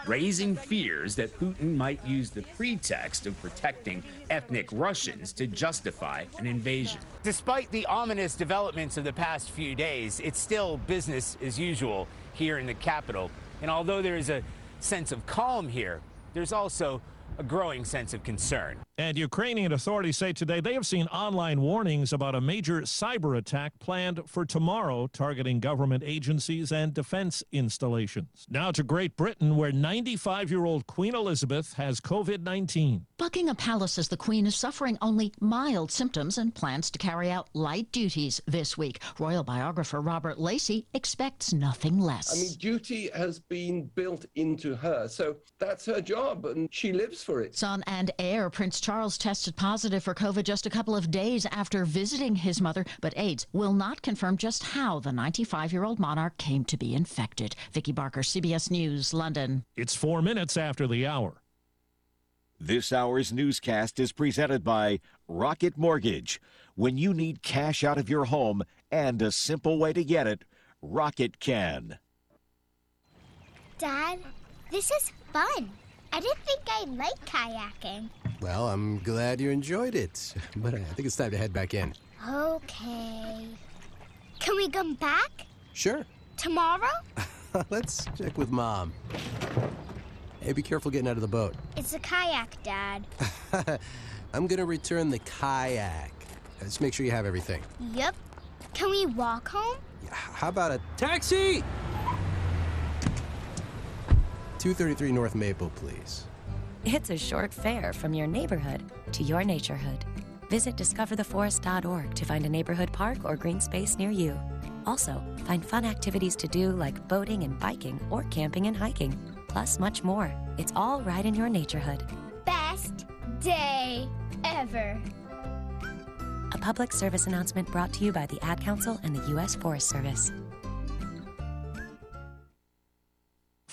raising fears that Putin might use the pretext of protecting ethnic Russians to justify an invasion. Despite the ominous developments of the past few days, it's still business as usual here in the capital. And although there is a sense of calm here, there's also a growing sense of concern. And Ukrainian authorities say today they have seen online warnings about a major cyber attack planned for tomorrow targeting government agencies and defense installations. Now to Great Britain, where 95 year old Queen Elizabeth has COVID 19. Buckingham Palace says the Queen is suffering only mild symptoms and plans to carry out light duties this week. Royal biographer Robert Lacey expects nothing less. I mean, duty has been built into her, so that's her job, and she lives for it. Son and heir Prince Charles tested positive for COVID just a couple of days after visiting his mother, but aides will not confirm just how the 95 year old monarch came to be infected. Vicki Barker, CBS News, London. It's four minutes after the hour. This hour's newscast is presented by Rocket Mortgage. When you need cash out of your home and a simple way to get it, Rocket can. Dad, this is fun. I didn't think I'd like kayaking. Well, I'm glad you enjoyed it, but I think it's time to head back in. Okay. Can we come back? Sure. Tomorrow? Let's check with Mom. Hey, be careful getting out of the boat. It's a kayak, Dad. I'm gonna return the kayak. Uh, Let's make sure you have everything. Yep. Can we walk home? How about a taxi? 233 North Maple, please. It's a short fare from your neighborhood to your naturehood. Visit discovertheforest.org to find a neighborhood park or green space near you. Also, find fun activities to do like boating and biking or camping and hiking, plus much more. It's all right in your naturehood. Best day ever. A public service announcement brought to you by the Ad Council and the U.S. Forest Service.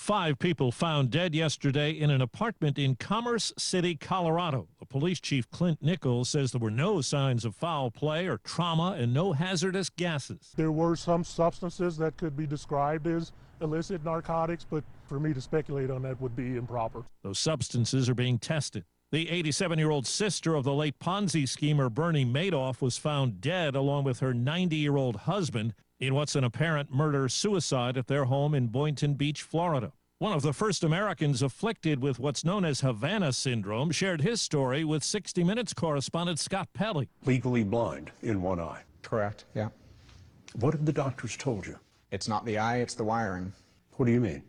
Five people found dead yesterday in an apartment in Commerce City, Colorado. The police chief, Clint Nichols, says there were no signs of foul play or trauma and no hazardous gases. There were some substances that could be described as illicit narcotics, but for me to speculate on that would be improper. Those substances are being tested. The 87 year old sister of the late Ponzi schemer Bernie Madoff was found dead along with her 90 year old husband in what's an apparent murder suicide at their home in Boynton Beach, Florida. One of the first Americans afflicted with what's known as Havana syndrome shared his story with 60 Minutes correspondent Scott Pelley. Legally blind in one eye. Correct, yeah. What have the doctors told you? It's not the eye, it's the wiring. What do you mean?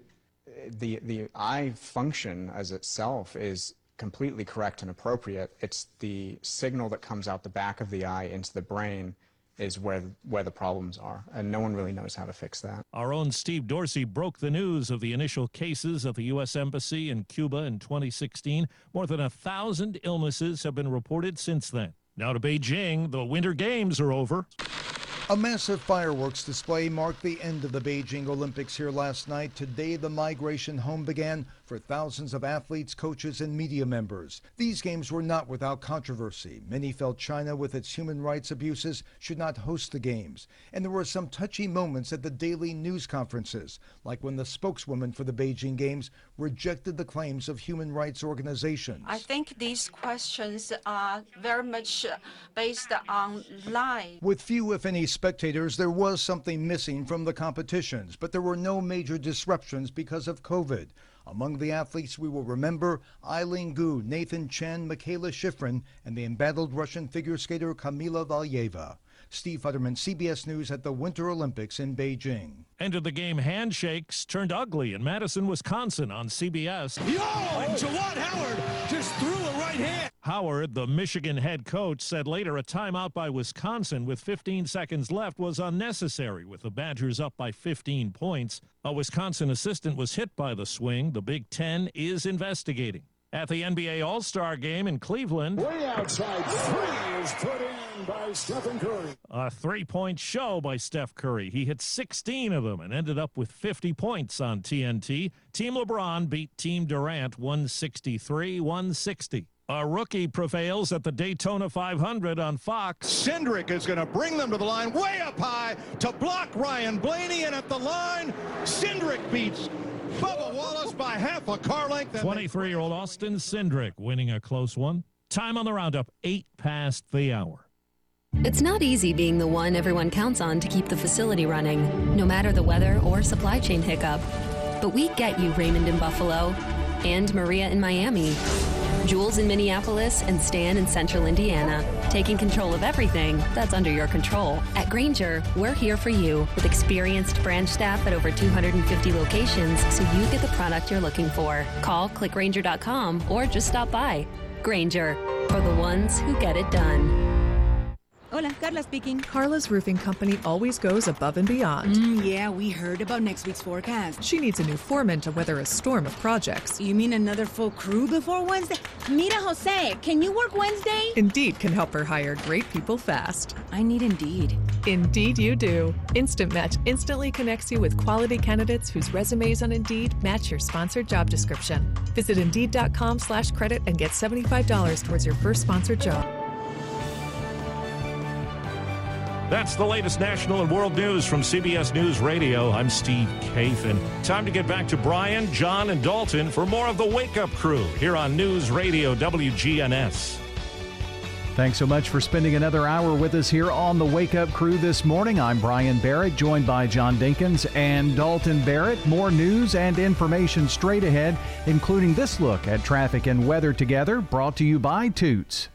The, the eye function as itself is completely correct and appropriate. It's the signal that comes out the back of the eye into the brain is where where the problems are, and no one really knows how to fix that. Our own Steve Dorsey broke the news of the initial cases at the U.S. Embassy in Cuba in 2016. More than a thousand illnesses have been reported since then. Now to Beijing, the Winter Games are over. A massive fireworks display marked the end of the Beijing Olympics here last night. Today, the migration home began for thousands of athletes, coaches, and media members. These games were not without controversy. Many felt China, with its human rights abuses, should not host the games. And there were some touchy moments at the daily news conferences, like when the spokeswoman for the Beijing Games rejected the claims of human rights organizations. I think these questions are very much based on lies. With few, if any, spectators, there was something missing from the competitions, but there were no major disruptions because of COVID. Among the athletes we will remember Eileen Gu, Nathan Chen, Mikaela Shiffrin, and the embattled Russian figure skater Kamila Valieva. Steve Futterman, CBS News at the Winter Olympics in Beijing. End of the game handshakes turned ugly in Madison, Wisconsin on CBS. Yo! And Juwan Howard just threw a right hand. Howard, the Michigan head coach, said later a timeout by Wisconsin with 15 seconds left was unnecessary with the Badgers up by 15 points. A Wisconsin assistant was hit by the swing. The Big Ten is investigating. At the NBA All Star game in Cleveland, way outside three is put in by Stephen Curry. A three point show by Steph Curry. He hit 16 of them and ended up with 50 points on TNT. Team LeBron beat Team Durant 163 160. A rookie prevails at the Daytona 500 on Fox. Cindric is going to bring them to the line way up high to block Ryan Blaney, and at the line, Cindric beats Bubba Wallace by half a car length. 23 year old Austin Cindric winning a close one. Time on the roundup, eight past the hour. It's not easy being the one everyone counts on to keep the facility running, no matter the weather or supply chain hiccup. But we get you, Raymond in Buffalo, and Maria in Miami, Jules in Minneapolis, and Stan in Central Indiana, taking control of everything that's under your control. At Grainger, we're here for you with experienced branch staff at over 250 locations so you get the product you're looking for. Call clickgrainger.com or just stop by. Grainger, for the ones who get it done. Hola, Carla speaking. Carla's roofing company always goes above and beyond. Mm, yeah, we heard about next week's forecast. She needs a new foreman to weather a storm of projects. You mean another full crew before Wednesday? Mira, Jose, can you work Wednesday? Indeed can help her hire great people fast. I need Indeed. Indeed, you do. Instant Match instantly connects you with quality candidates whose resumes on Indeed match your sponsored job description. Visit Indeed.com slash credit and get seventy-five dollars towards your first sponsored job. That's the latest national and world news from CBS News Radio. I'm Steve Kathan. Time to get back to Brian, John, and Dalton for more of the Wake Up Crew here on News Radio WGNS. Thanks so much for spending another hour with us here on the Wake Up Crew this morning. I'm Brian Barrett, joined by John Dinkins and Dalton Barrett. More news and information straight ahead, including this look at traffic and weather together, brought to you by Toots.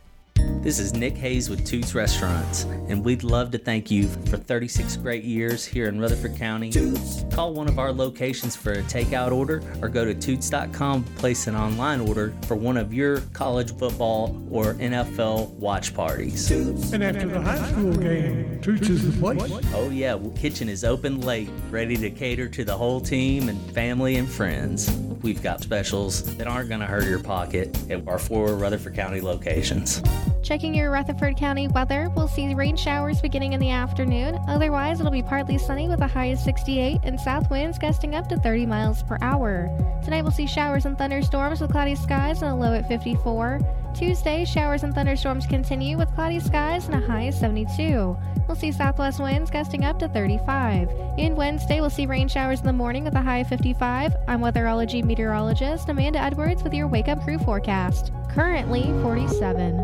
This is Nick Hayes with Toots Restaurants, and we'd love to thank you for 36 great years here in Rutherford County. Toots. Call one of our locations for a takeout order or go to toots.com place an online order for one of your college football or NFL watch parties. Toots. And after the high school game, Toots is the place. Oh, yeah, kitchen is open late, ready to cater to the whole team and family and friends. We've got specials that aren't going to hurt your pocket at our four Rutherford County locations. Checking your Rutherford County weather, we'll see rain showers beginning in the afternoon. Otherwise, it'll be partly sunny with a high of 68 and south winds gusting up to 30 miles per hour. Tonight, we'll see showers and thunderstorms with cloudy skies and a low at 54. Tuesday, showers and thunderstorms continue with cloudy skies and a high of 72. We'll see southwest winds gusting up to 35. And Wednesday, we'll see rain showers in the morning with a high of 55. I'm weatherology meteorologist Amanda Edwards with your Wake Up Crew forecast. Currently 47.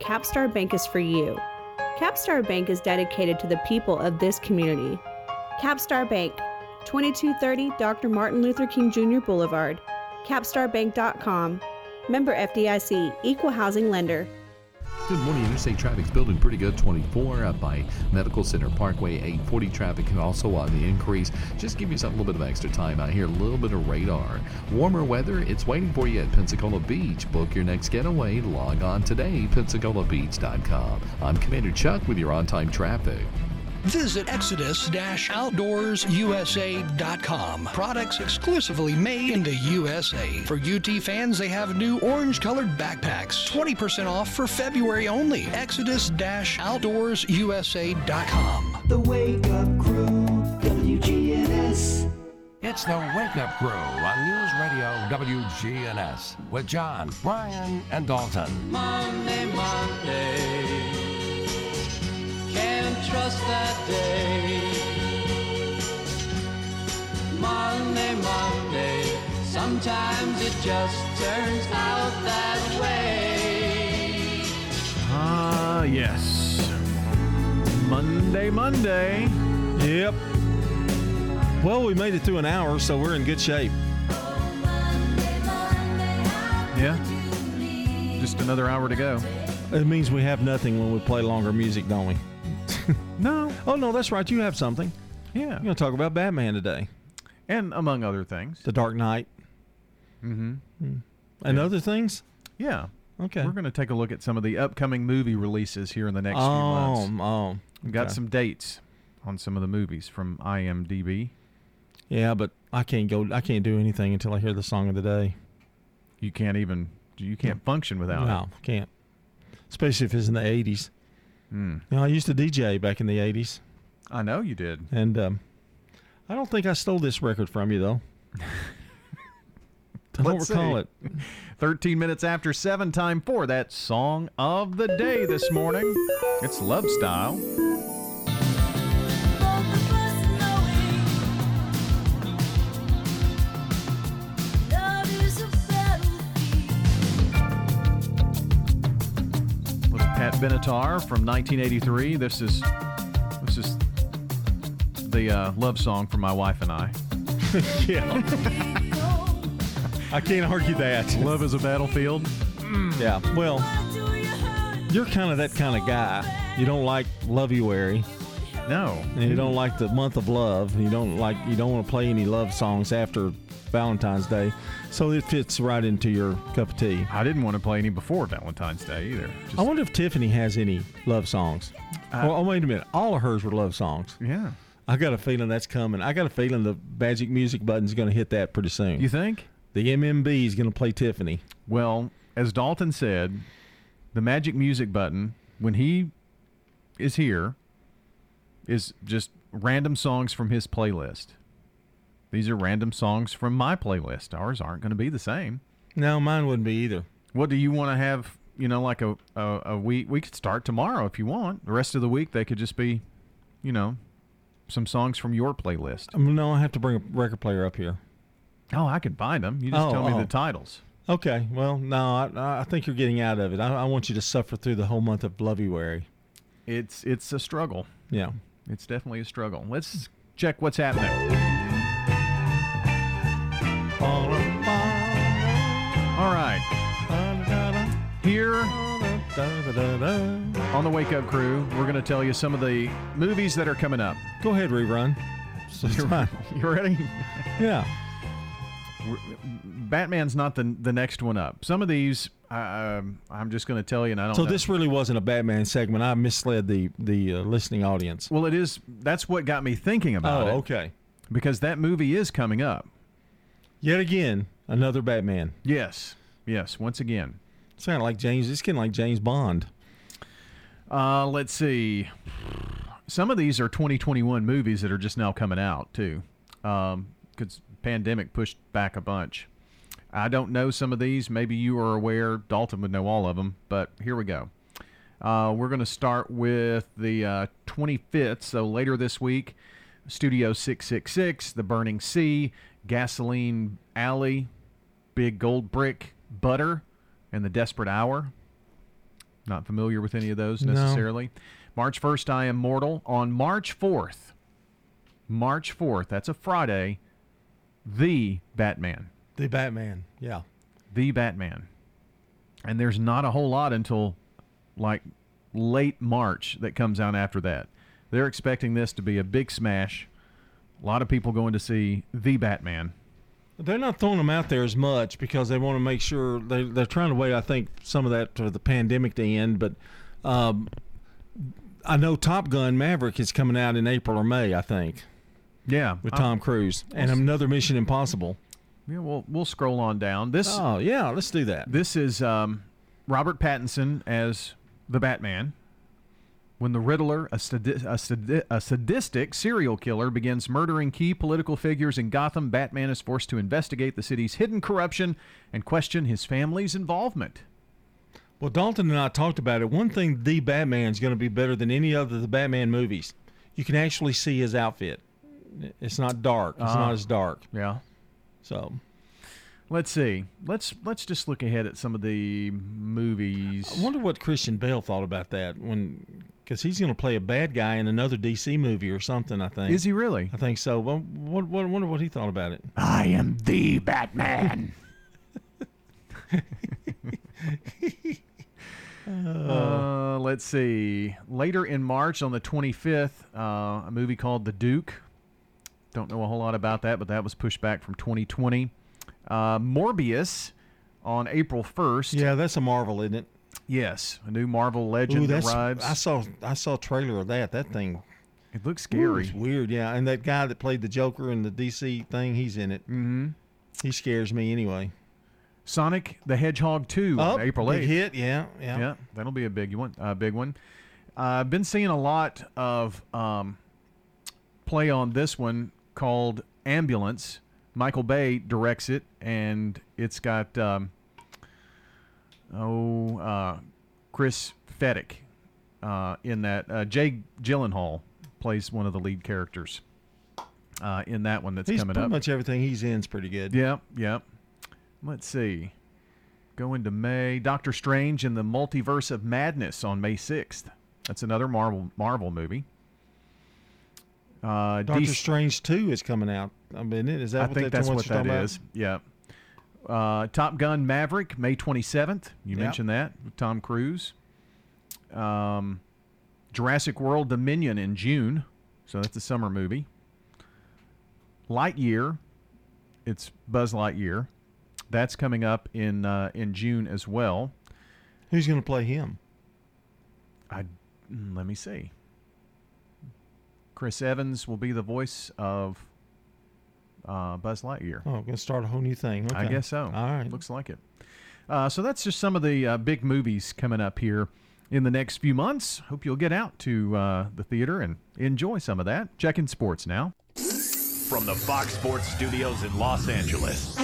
Capstar Bank is for you. Capstar Bank is dedicated to the people of this community. Capstar Bank, 2230 Dr. Martin Luther King Jr. Boulevard. CapstarBank.com. Member FDIC, Equal Housing Lender. Good morning. Interstate traffic's building pretty good. 24 up by Medical Center Parkway. 840 traffic can also on the increase. Just give yourself a little bit of extra time out here. A little bit of radar. Warmer weather. It's waiting for you at Pensacola Beach. Book your next getaway. Log on today. PensacolaBeach.com. I'm Commander Chuck with your on-time traffic. Visit Exodus-OutdoorsUSA.com. Products exclusively made in the USA. For UT fans, they have new orange-colored backpacks. 20% off for February only. Exodus-OutdoorsUSA.com. The Wake Up Crew, WGNS. It's the Wake Up Crew on News Radio WGNS with John, Brian, and Dalton. Monday, Monday. Can't trust that day. Monday, Monday. Sometimes it just turns out that way. Ah, yes. Monday, Monday. Yep. Well, we made it through an hour, so we're in good shape. Yeah. Just another hour to go. It means we have nothing when we play longer music, don't we? no. Oh, no, that's right. You have something. Yeah. You're going to talk about Batman today. And among other things. The Dark Knight. Mm-hmm. And Yeah. other things? Yeah. Okay. We're going to take a look at some of the upcoming movie releases here in the next few Oh, months. oh. We've got some dates on some of the movies from IMDb. Yeah, but I can't go. I can't do anything until I hear the song of the day. You can't even. You can't function without no, it. No, can't. Especially if it's in the '80s. Mm. You know, I used to DJ back in the '80s, I know you did. and um, I don't think I stole this record from you though. I don't Let's recall see. it. 13 minutes after 7, time for that song of the day this morning. It's Love Style. Little Pat Benatar from 1983. This is this is the uh, love song for my wife and I. yeah. I can't argue that. Love is a battlefield. Yeah. Well, you're kind of that kind of guy. You don't like lovey-wary. No. And you don't like the month of love. You don't like. You don't want to play any love songs after Valentine's Day. So it fits right into your cup of tea. I didn't want to play any before Valentine's Day either. I wonder if Tiffany has any love songs. Uh, oh, oh, wait a minute. All of hers were love songs. Yeah. I got a feeling that's coming. I got a feeling the magic music button's going to hit that pretty soon. You think? The MMB is going to play Tiffany. Well, as Dalton said, the magic music button, when he is here, is just random songs from his playlist. These are random songs from my playlist. Ours aren't going to be the same. No, mine wouldn't be either. What do you want to have? You know, like a, a a week. We could start tomorrow if you want. The rest of the week they could just be, you know, some songs from your playlist. Um, No, I have to bring a record player up here. Oh, I can find them. You just Oh, tell me oh. the titles. Okay. Well, no, I, I think you're getting out of it. I, I want you to suffer through the whole month of Lovey-Wary. It's it's a struggle. Yeah. It's definitely a struggle. Let's check what's happening. On the Wake Up Crew, we're going to tell you some of the movies that are coming up. Go ahead, rerun. Fine. You ready? Yeah. Batman's not the the next one up. Some of these, uh, I'm just going to tell you, and I don't. So know. this really wasn't a Batman segment. I misled the the uh, listening audience. Well, it is. That's what got me thinking about Oh, it. okay. Because that movie is coming up. Yet again, another Batman. Yes. Yes. Once again. It's kind of like James. It's getting like James Bond. Uh, let's see. Some of these are 2021 movies that are just now coming out too, because pandemic pushed back a bunch. I don't know some of these. Maybe you are aware. Dalton would know all of them, but here we go. Uh, we're going to start with the uh, 25th, so later this week. Studio 666, The Burning Sea, Gasoline Alley, Big Gold Brick, Butter, and The Desperate Hour. Not familiar with any of those No. necessarily. March 1st, I Am Mortal. On March 4th, March 4th. That's a Friday. The Batman. The Batman. Yeah. The Batman. And there's not a whole lot until like late March that comes out after that. They're expecting this to be a big smash. A lot of people going to see The Batman. They're not throwing them out there as much because they want to make sure they, they're trying to wait. I think some of that for the pandemic to end, but um, I know Top Gun Maverick is coming out in April or May. I think. Yeah, with Tom Cruise and another Mission Impossible. Yeah, we'll we'll scroll on down. This Oh yeah, let's do that. This is um, Robert Pattinson as the Batman. When the Riddler, a, sadi- a, sadi- a sadistic serial killer, begins murdering key political figures in Gotham, Batman is forced to investigate the city's hidden corruption and question his family's involvement. Well, Dalton and I talked about it. One thing, the Batman is going to be better than any other of the Batman movies. You can actually see his outfit. It's not dark. It's Ah. not as dark. Yeah. So Let's see. Let's let's just look ahead at some of the movies. I wonder what Christian Bale thought about that when, because he's going to play a bad guy in another DC movie or something. I think. Is he really? I think so. Well, what, what, wonder what he thought about it. I am the Batman. Uh, let's see. Later in March, on the 25th, uh, a movie called The Duke. Don't know a whole lot about that, but that was pushed back from 2020. Uh, Morbius on April 1st. Yeah, that's a Marvel, isn't it? Yes, a new Marvel legend Ooh, that's, arrives. I saw I saw a trailer of that. That thing. It looks scary. it's weird, yeah. And that guy that played the Joker in the DC thing, he's in it. Mm-hmm. He scares me anyway. Sonic the Hedgehog 2 Oh, April 8th. hit, yeah, yeah. Yeah, that'll be a big one. A big one. Uh, I've been seeing a lot of um, play on this one called Ambulance. Michael Bay directs it, and it's got um, oh uh, Chris Feddick uh, in that. Uh, Jake Gyllenhaal plays one of the lead characters uh, in that one that's He's coming pretty up. much everything he's in is pretty good. Yep, yep. Let's see. Go into May. Doctor Strange in the Multiverse of Madness on May 6th. That's another Marvel Marvel movie. Uh, Doctor Strange Two is coming out. I mean, is that I what think that, that's what that is. Yeah. Uh, Top Gun Maverick, May 27th. You Yep. mentioned that with Tom Cruise. Um, Jurassic World Dominion in June. So that's a summer movie. Lightyear. It's Buzz Lightyear. That's coming up in uh, in June as well. Who's going to play him? I mm, let me see. Chris Evans will be the voice of uh, Buzz Lightyear. Oh, going to start a whole new thing. I guess so. All right. Looks like it. Uh, so that's just some of the uh, big movies coming up here in the next few months. Hope you'll get out to uh, the theater and enjoy some of that. Checking sports now. From the Fox Sports Studios in Los Angeles,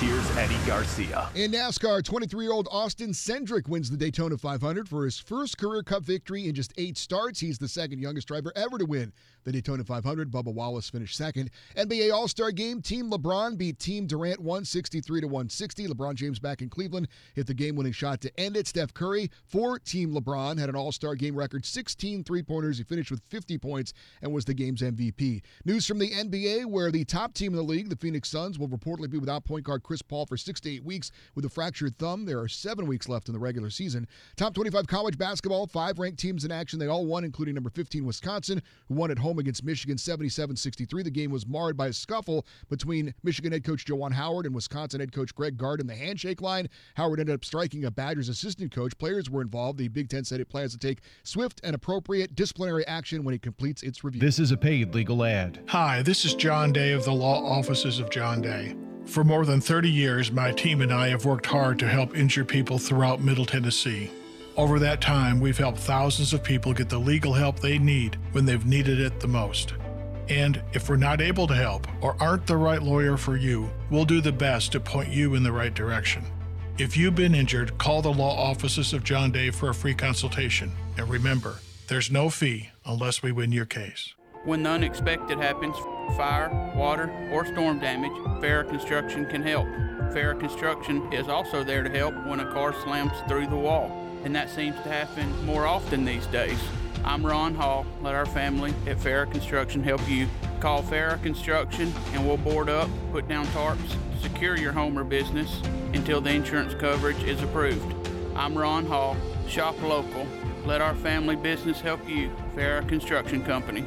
here's Eddie Garcia. In NASCAR, 23 year old Austin Cindric wins the Daytona 500 for his first career Cup victory in just eight starts. He's the second youngest driver ever to win the Daytona 500. Bubba Wallace finished second. NBA All Star game, Team LeBron beat Team Durant 163 to 160. LeBron James back in Cleveland hit the game winning shot to end it. Steph Curry for Team LeBron had an All Star game record 16 three pointers. He finished with 50 points and was the game's MVP. News from the NBA, where the top team in the league, the Phoenix Suns, will reportedly be without point guard Chris Paul for six to eight weeks with a fractured thumb. There are seven weeks left in the regular season. Top 25 college basketball, five ranked teams in action. They all won, including number 15 Wisconsin, who won at home against Michigan 77 63. The game was marred by a scuffle between Michigan head coach Juwan Howard and Wisconsin head coach Greg Gard in the handshake line. Howard ended up striking a Badgers assistant coach. Players were involved. The Big Ten said it plans to take swift and appropriate disciplinary action when it completes its review. This is a paid legal ad. Hi, this is John Day of the Law Offices of John Day. For more than 30 years, my team and I have worked hard to help injured people throughout Middle Tennessee. Over that time, we've helped thousands of people get the legal help they need when they've needed it the most. And if we're not able to help or aren't the right lawyer for you, we'll do the best to point you in the right direction. If you've been injured, call the law offices of John Day for a free consultation. And remember, there's no fee unless we win your case. When the unexpected happens, fire, water, or storm damage, Farrah Construction can help. Farrah Construction is also there to help when a car slams through the wall, and that seems to happen more often these days. I'm Ron Hall. Let our family at Farrah Construction help you. Call Farrah Construction and we'll board up, put down tarps, secure your home or business until the insurance coverage is approved. I'm Ron Hall. Shop local. Let our family business help you. Farrah Construction Company.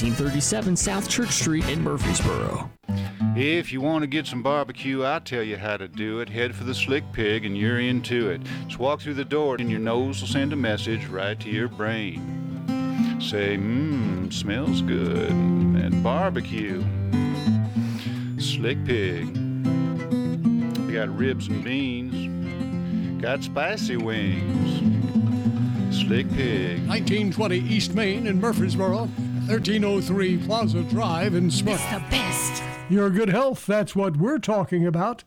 Boots. 1837 South Church Street in Murfreesboro. If you want to get some barbecue, I'll tell you how to do it. Head for the Slick Pig and you're into it. Just walk through the door and your nose will send a message right to your brain. Say, mmm, smells good. And barbecue. Slick Pig. They got ribs and beans. Got spicy wings. Slick Pig. 1920 East Main in Murfreesboro, 1303 Plaza Drive in Smyrna. It's the best. Your good health, that's what we're talking about.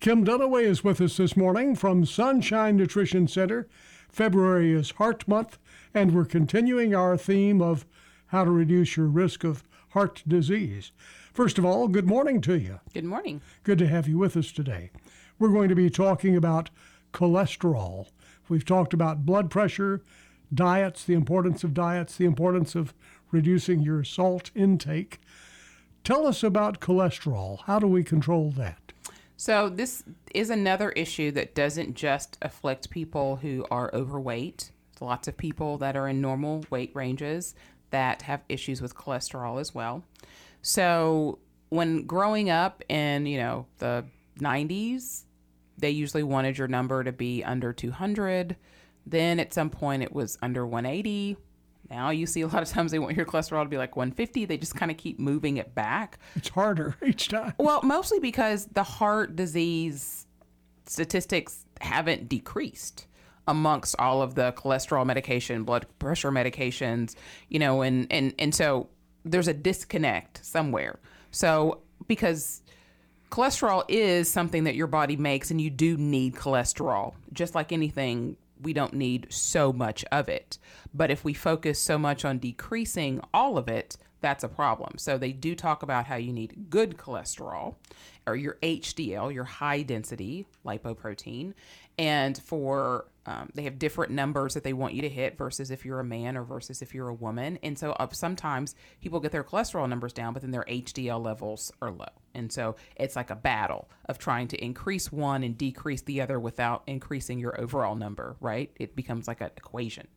Kim Dunaway is with us this morning from Sunshine Nutrition Center. February is Heart Month, and we're continuing our theme of how to reduce your risk of heart disease. First of all, good morning to you. Good morning. Good to have you with us today. We're going to be talking about cholesterol. We've talked about blood pressure, diets, the importance of diets, the importance of reducing your salt intake. Tell us about cholesterol. How do we control that? So, this is another issue that doesn't just afflict people who are overweight. There's lots of people that are in normal weight ranges that have issues with cholesterol as well. So, when growing up in, you know, the 90s, they usually wanted your number to be under 200. Then at some point it was under 180. Now you see a lot of times they want your cholesterol to be like 150. They just kind of keep moving it back. It's harder each time. Well, mostly because the heart disease statistics haven't decreased amongst all of the cholesterol medication, blood pressure medications, you know, and and and so there's a disconnect somewhere. So because cholesterol is something that your body makes and you do need cholesterol. Just like anything, we don't need so much of it. But if we focus so much on decreasing all of it, that's a problem. So they do talk about how you need good cholesterol or your HDL, your high density lipoprotein. And for um, they have different numbers that they want you to hit versus if you're a man or versus if you're a woman. And so uh, sometimes people get their cholesterol numbers down, but then their HDL levels are low. And so it's like a battle of trying to increase one and decrease the other without increasing your overall number, right? It becomes like an equation.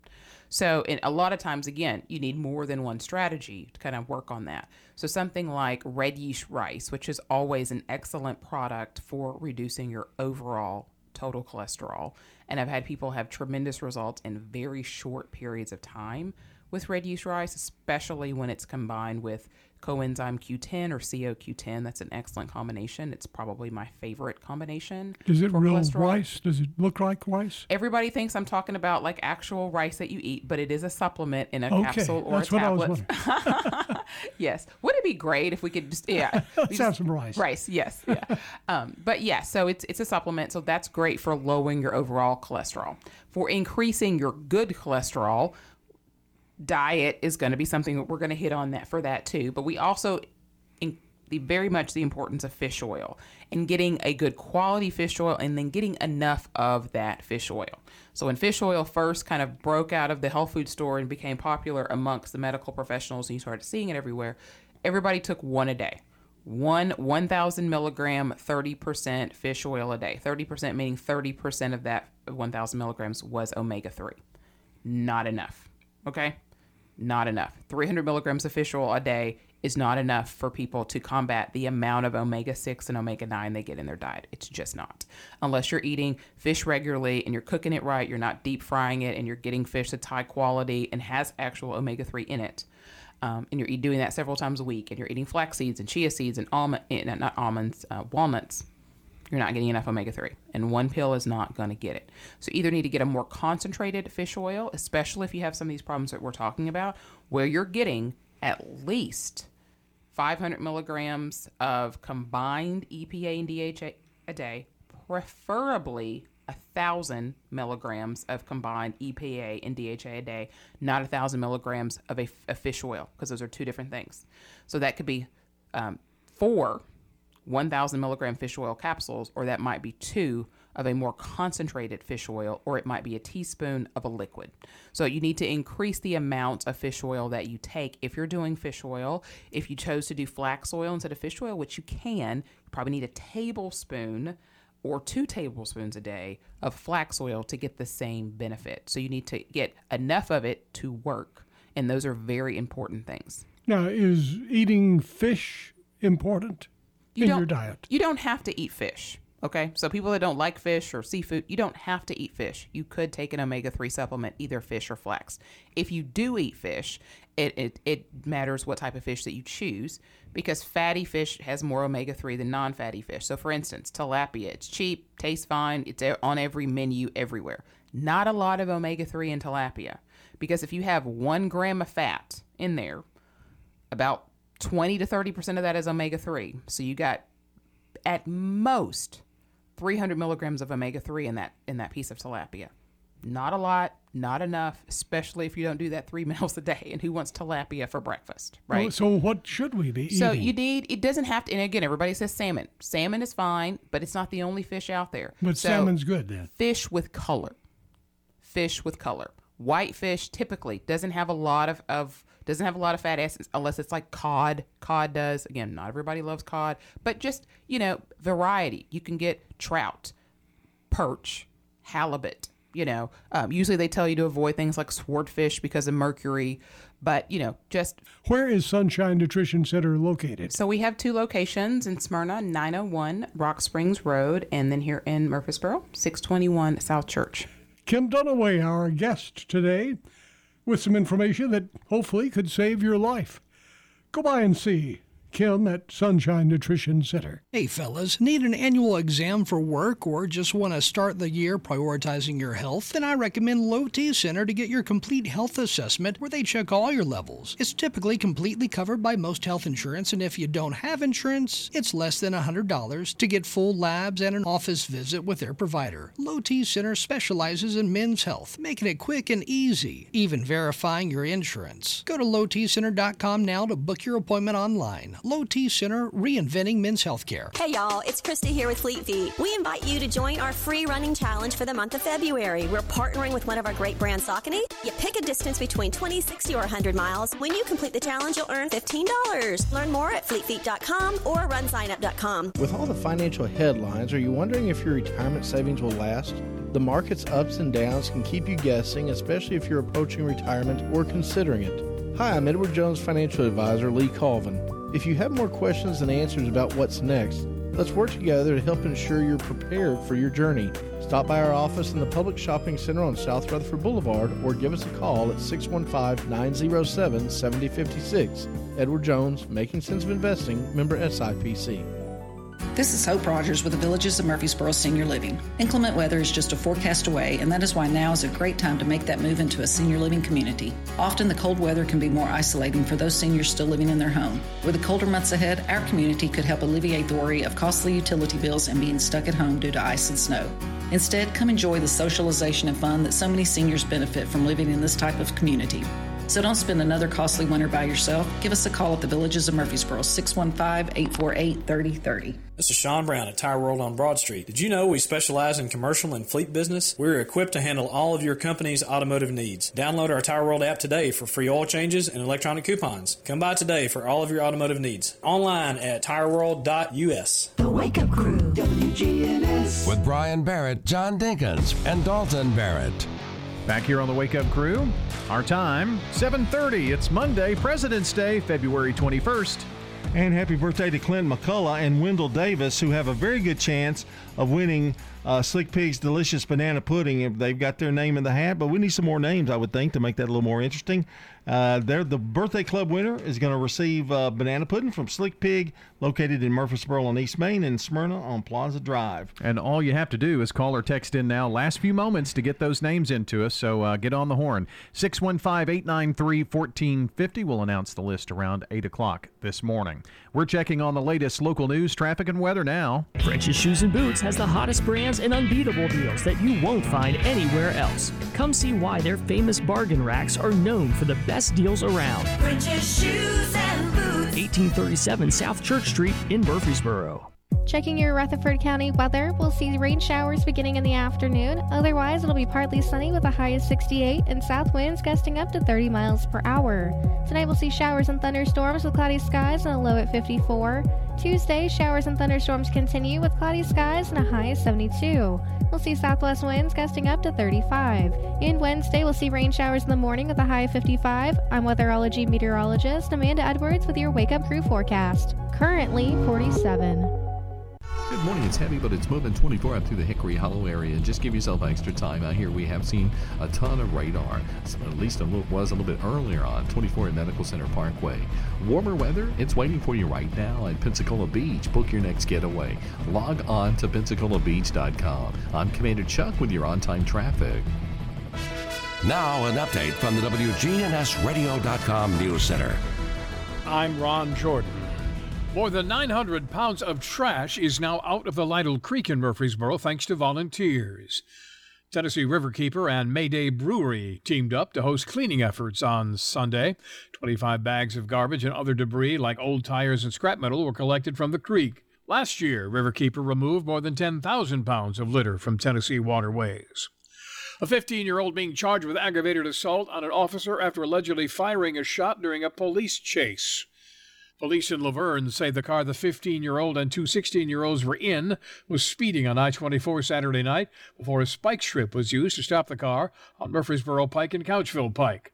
So, in, a lot of times, again, you need more than one strategy to kind of work on that. So, something like red yeast rice, which is always an excellent product for reducing your overall total cholesterol. And I've had people have tremendous results in very short periods of time with red yeast rice, especially when it's combined with coenzyme Q10 or CoQ10. That's an excellent combination. It's probably my favorite combination. Is it real rice? Does it look like rice? Everybody thinks I'm talking about like actual rice that you eat, but it is a supplement in a Okay, capsule or that's a what I was tablet. yes. Would it be great if we could just yeah. Let's have some rice. Rice, yes. Yeah. um, but yeah, so it's it's a supplement, so that's great for lowering your overall cholesterol. For increasing your good cholesterol, diet is going to be something we're going to hit on that for that too. But we also the very much the importance of fish oil and getting a good quality fish oil and then getting enough of that fish oil. So when fish oil first kind of broke out of the health food store and became popular amongst the medical professionals and you started seeing it everywhere, everybody took one a day. One 1,000 milligram, 30% fish oil a day. 30% meaning 30% of that 1,000 milligrams was omega 3. Not enough. Okay? Not enough. 300 milligrams of fish oil a day is not enough for people to combat the amount of omega 6 and omega 9 they get in their diet. It's just not. Unless you're eating fish regularly and you're cooking it right, you're not deep frying it, and you're getting fish that's high quality and has actual omega 3 in it. Um, and you're doing that several times a week, and you're eating flax seeds and chia seeds and almond, eh, not almonds, uh, walnuts, you're not getting enough omega 3 and one pill is not going to get it so either need to get a more concentrated fish oil especially if you have some of these problems that we're talking about where you're getting at least 500 milligrams of combined EPA and DHA a day, preferably a thousand milligrams of combined EPA and DHA a day, not a thousand milligrams of a, a fish oil, because those are two different things. So that could be um, four 1,000 milligram fish oil capsules, or that might be two of a more concentrated fish oil, or it might be a teaspoon of a liquid. So you need to increase the amount of fish oil that you take if you're doing fish oil. If you chose to do flax oil instead of fish oil, which you can, you probably need a tablespoon or two tablespoons a day of flax oil to get the same benefit. So you need to get enough of it to work. And those are very important things. Now, is eating fish important You in don't, your diet? You don't have to eat fish. Okay, so people that don't like fish or seafood, you don't have to eat fish. You could take an omega three supplement, either fish or flax. If you do eat fish, it, it it matters what type of fish that you choose because fatty fish has more omega three than non fatty fish. So, for instance, tilapia, it's cheap, tastes fine, it's on every menu everywhere. Not a lot of omega three in tilapia because if you have one gram of fat in there, about 20 to 30% of that is omega 3. So you got at most 300 milligrams of omega 3 in that in that piece of tilapia. Not a lot, not enough, especially if you don't do that three meals a day. And who wants tilapia for breakfast, right? Oh, so what should we be So eating? you need it doesn't have to and again everybody says salmon. Salmon is fine, but it's not the only fish out there. but So salmon's good then. Fish with color. Fish with color. White fish typically doesn't have a lot of, of doesn't have a lot of fat acids unless it's like cod. Cod does. Again, not everybody loves cod, but just, you know, variety. You can get trout, perch, halibut, you know. Um, usually they tell you to avoid things like swordfish because of mercury, but, you know, just Where is Sunshine Nutrition Center located? so we have two locations in Smyrna, 901 Rock Springs Road, and then here in Murfreesboro, 621 South Church. Kim Dunaway, our guest today, with some information that hopefully could save your life. Go by and see Kim at Sunshine Nutrition Center. Hey fellas, need an annual exam for work or just want to start the year prioritizing your health? Then I recommend Low T Center to get your complete health assessment where they check all your levels. It's typically completely covered by most health insurance, and if you don't have insurance, it's less than $100 to get full labs and an office visit with their provider. Low T Center specializes in men's health, making it quick and easy, even verifying your insurance. Go to lowtcenter.com now to book your appointment online. Low T Center, reinventing men's healthcare. Hey y'all, it's Christy here with Fleet Feet. We invite you to join our free running challenge for the month of February. We're partnering with one of our great brands, Saucony. You pick a distance between 20, 60, or 100 miles. When you complete the challenge, you'll earn $15. Learn more at fleetfeet.com or runsignup.com. With all the financial headlines, are you wondering if your retirement savings will last? The market's ups and downs can keep you guessing, especially if you're approaching retirement or considering it. Hi, I'm Edward Jones financial advisor Lee Colvin. If you have more questions than answers about what's next, let's work together to help ensure you're prepared for your journey. Stop by our office in the Public Shopping Center on South Rutherford Boulevard or give us a call at 615 907 7056. Edward Jones, Making Sense of Investing, member SIPC. This is Hope Rogers with the Villages of Murfreesboro Senior Living. Inclement weather is just a forecast away, and that is why now is a great time to make that move into a senior living community. Often the cold weather can be more isolating for those seniors still living in their home. With the colder months ahead, our community could help alleviate the worry of costly utility bills and being stuck at home due to ice and snow. Instead, come enjoy the socialization and fun that so many seniors benefit from living in this type of community. So don't spend another costly winter by yourself. Give us a call at the Villages of Murfreesboro, 615 848 3030. This is Sean Brown at Tire World on Broad Street. Did you know we specialize in commercial and fleet business? We're equipped to handle all of your company's automotive needs. Download our Tire World app today for free oil changes and electronic coupons. Come by today for all of your automotive needs. Online at tireworld.us. The Wake Up Crew, WGNS. With Brian Barrett, John Dinkins, and Dalton Barrett. Back here on the Wake Up Crew, our time 7:30. It's Monday, President's Day, February 21st. And happy birthday to Clint McCullough and Wendell Davis, who have a very good chance of winning uh, Slick Pig's Delicious Banana Pudding. If They've got their name in the hat, but we need some more names, I would think, to make that a little more interesting. Uh, the birthday club winner is going to receive uh, banana pudding from Slick Pig, located in Murfreesboro on East Main and Smyrna on Plaza Drive. And all you have to do is call or text in now. Last few moments to get those names into us, so uh, get on the horn. 615 893 1450. We'll announce the list around 8 o'clock this morning. We're checking on the latest local news, traffic, and weather now. French's Shoes and Boots has the hottest brands and unbeatable deals that you won't find anywhere else. Come see why their famous bargain racks are known for the best deals around. French's Shoes and Boots. 1837 South Church Street in Murfreesboro. Checking your Rutherford County weather, we'll see rain showers beginning in the afternoon. Otherwise, it'll be partly sunny with a high of 68 and south winds gusting up to 30 miles per hour. Tonight, we'll see showers and thunderstorms with cloudy skies and a low at 54. Tuesday, showers and thunderstorms continue with cloudy skies and a high of 72. We'll see southwest winds gusting up to 35. And Wednesday, we'll see rain showers in the morning with a high of 55. I'm weatherology meteorologist Amanda Edwards with your Wake Up Crew forecast. Currently 47. Good morning. It's heavy, but it's moving 24 up through the Hickory Hollow area. And just give yourself extra time out here. We have seen a ton of radar, so at least it was a little bit earlier on 24 at Medical Center Parkway. Warmer weather, it's waiting for you right now at Pensacola Beach. Book your next getaway. Log on to PensacolaBeach.com. I'm Commander Chuck with your on time traffic. Now, an update from the WGNSradio.com News Center. I'm Ron Jordan. More than 900 pounds of trash is now out of the Lytle Creek in Murfreesboro thanks to volunteers. Tennessee Riverkeeper and Mayday Brewery teamed up to host cleaning efforts on Sunday. 25 bags of garbage and other debris like old tires and scrap metal were collected from the creek. Last year, Riverkeeper removed more than 10,000 pounds of litter from Tennessee waterways. A 15 year old being charged with aggravated assault on an officer after allegedly firing a shot during a police chase. Police in La Vergne say the car the 15 year old and two 16 year olds were in was speeding on I 24 Saturday night before a spike strip was used to stop the car on Murfreesboro Pike and Couchville Pike.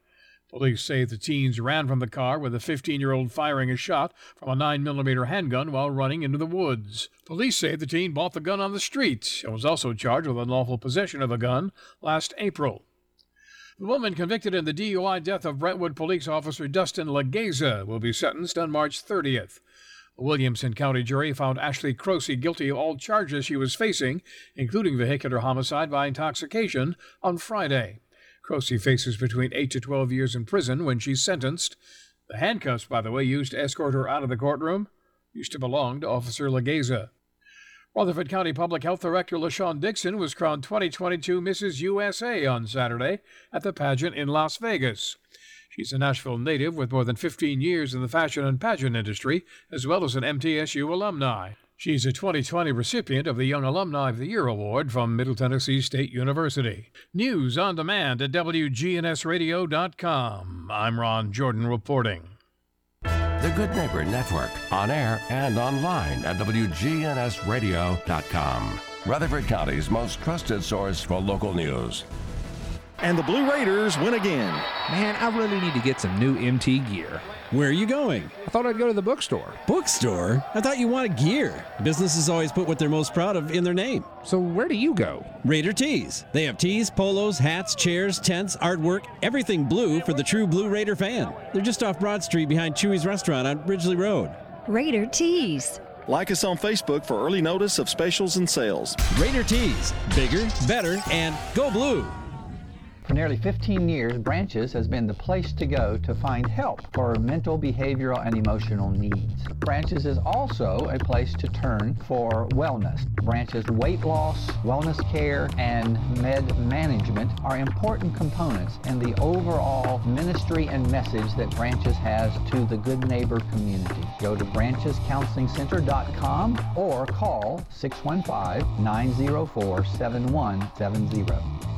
Police say the teens ran from the car with the 15 year old firing a shot from a 9mm handgun while running into the woods. Police say the teen bought the gun on the street and was also charged with unlawful possession of a gun last April. The woman convicted in the DUI death of Brentwood police officer Destin Legieza will be sentenced on March 30th. A Williamson County jury found Ashley Croce guilty of all charges she was facing, including vehicular homicide by intoxication, on Friday. Croce faces between 8 to 12 years in prison when she's sentenced. The handcuffs, by the way, used to escort her out of the courtroom, used to belong to Officer Legeza. Rutherford County Public Health Director LaShawn Dixon was crowned 2022 Mrs. USA on Saturday at the pageant in Las Vegas. She's a Nashville native with more than 15 years in the fashion and pageant industry, as well as an MTSU alumni. She's a 2020 recipient of the Young Alumni of the Year Award from Middle Tennessee State University. News on demand at WGNSradio.com. I'm Ron Jordan reporting. The Good Neighbor Network, on air and online at WGNSradio.com. Rutherford County's most trusted source for local news. And the Blue Raiders win again. Man, I really need to get some new MT gear. Where are you going? I thought I'd go to the bookstore. Bookstore? I thought you wanted gear. Businesses always put what they're most proud of in their name. So where do you go? Raider Tees. They have tees, polos, hats, chairs, tents, artwork, everything blue for the true Blue Raider fan. They're just off Broad Street behind Chewy's restaurant on Ridgely Road. Raider Tees. Like us on Facebook for early notice of specials and sales. Raider Tees. Bigger, better, and go blue. For nearly 15 years, Branches has been the place to go to find help for mental, behavioral, and emotional needs. Branches is also a place to turn for wellness. Branches weight loss, wellness care, and med management are important components in the overall ministry and message that Branches has to the Good Neighbor community. Go to branchescounselingcenter.com or call 615-904-7170.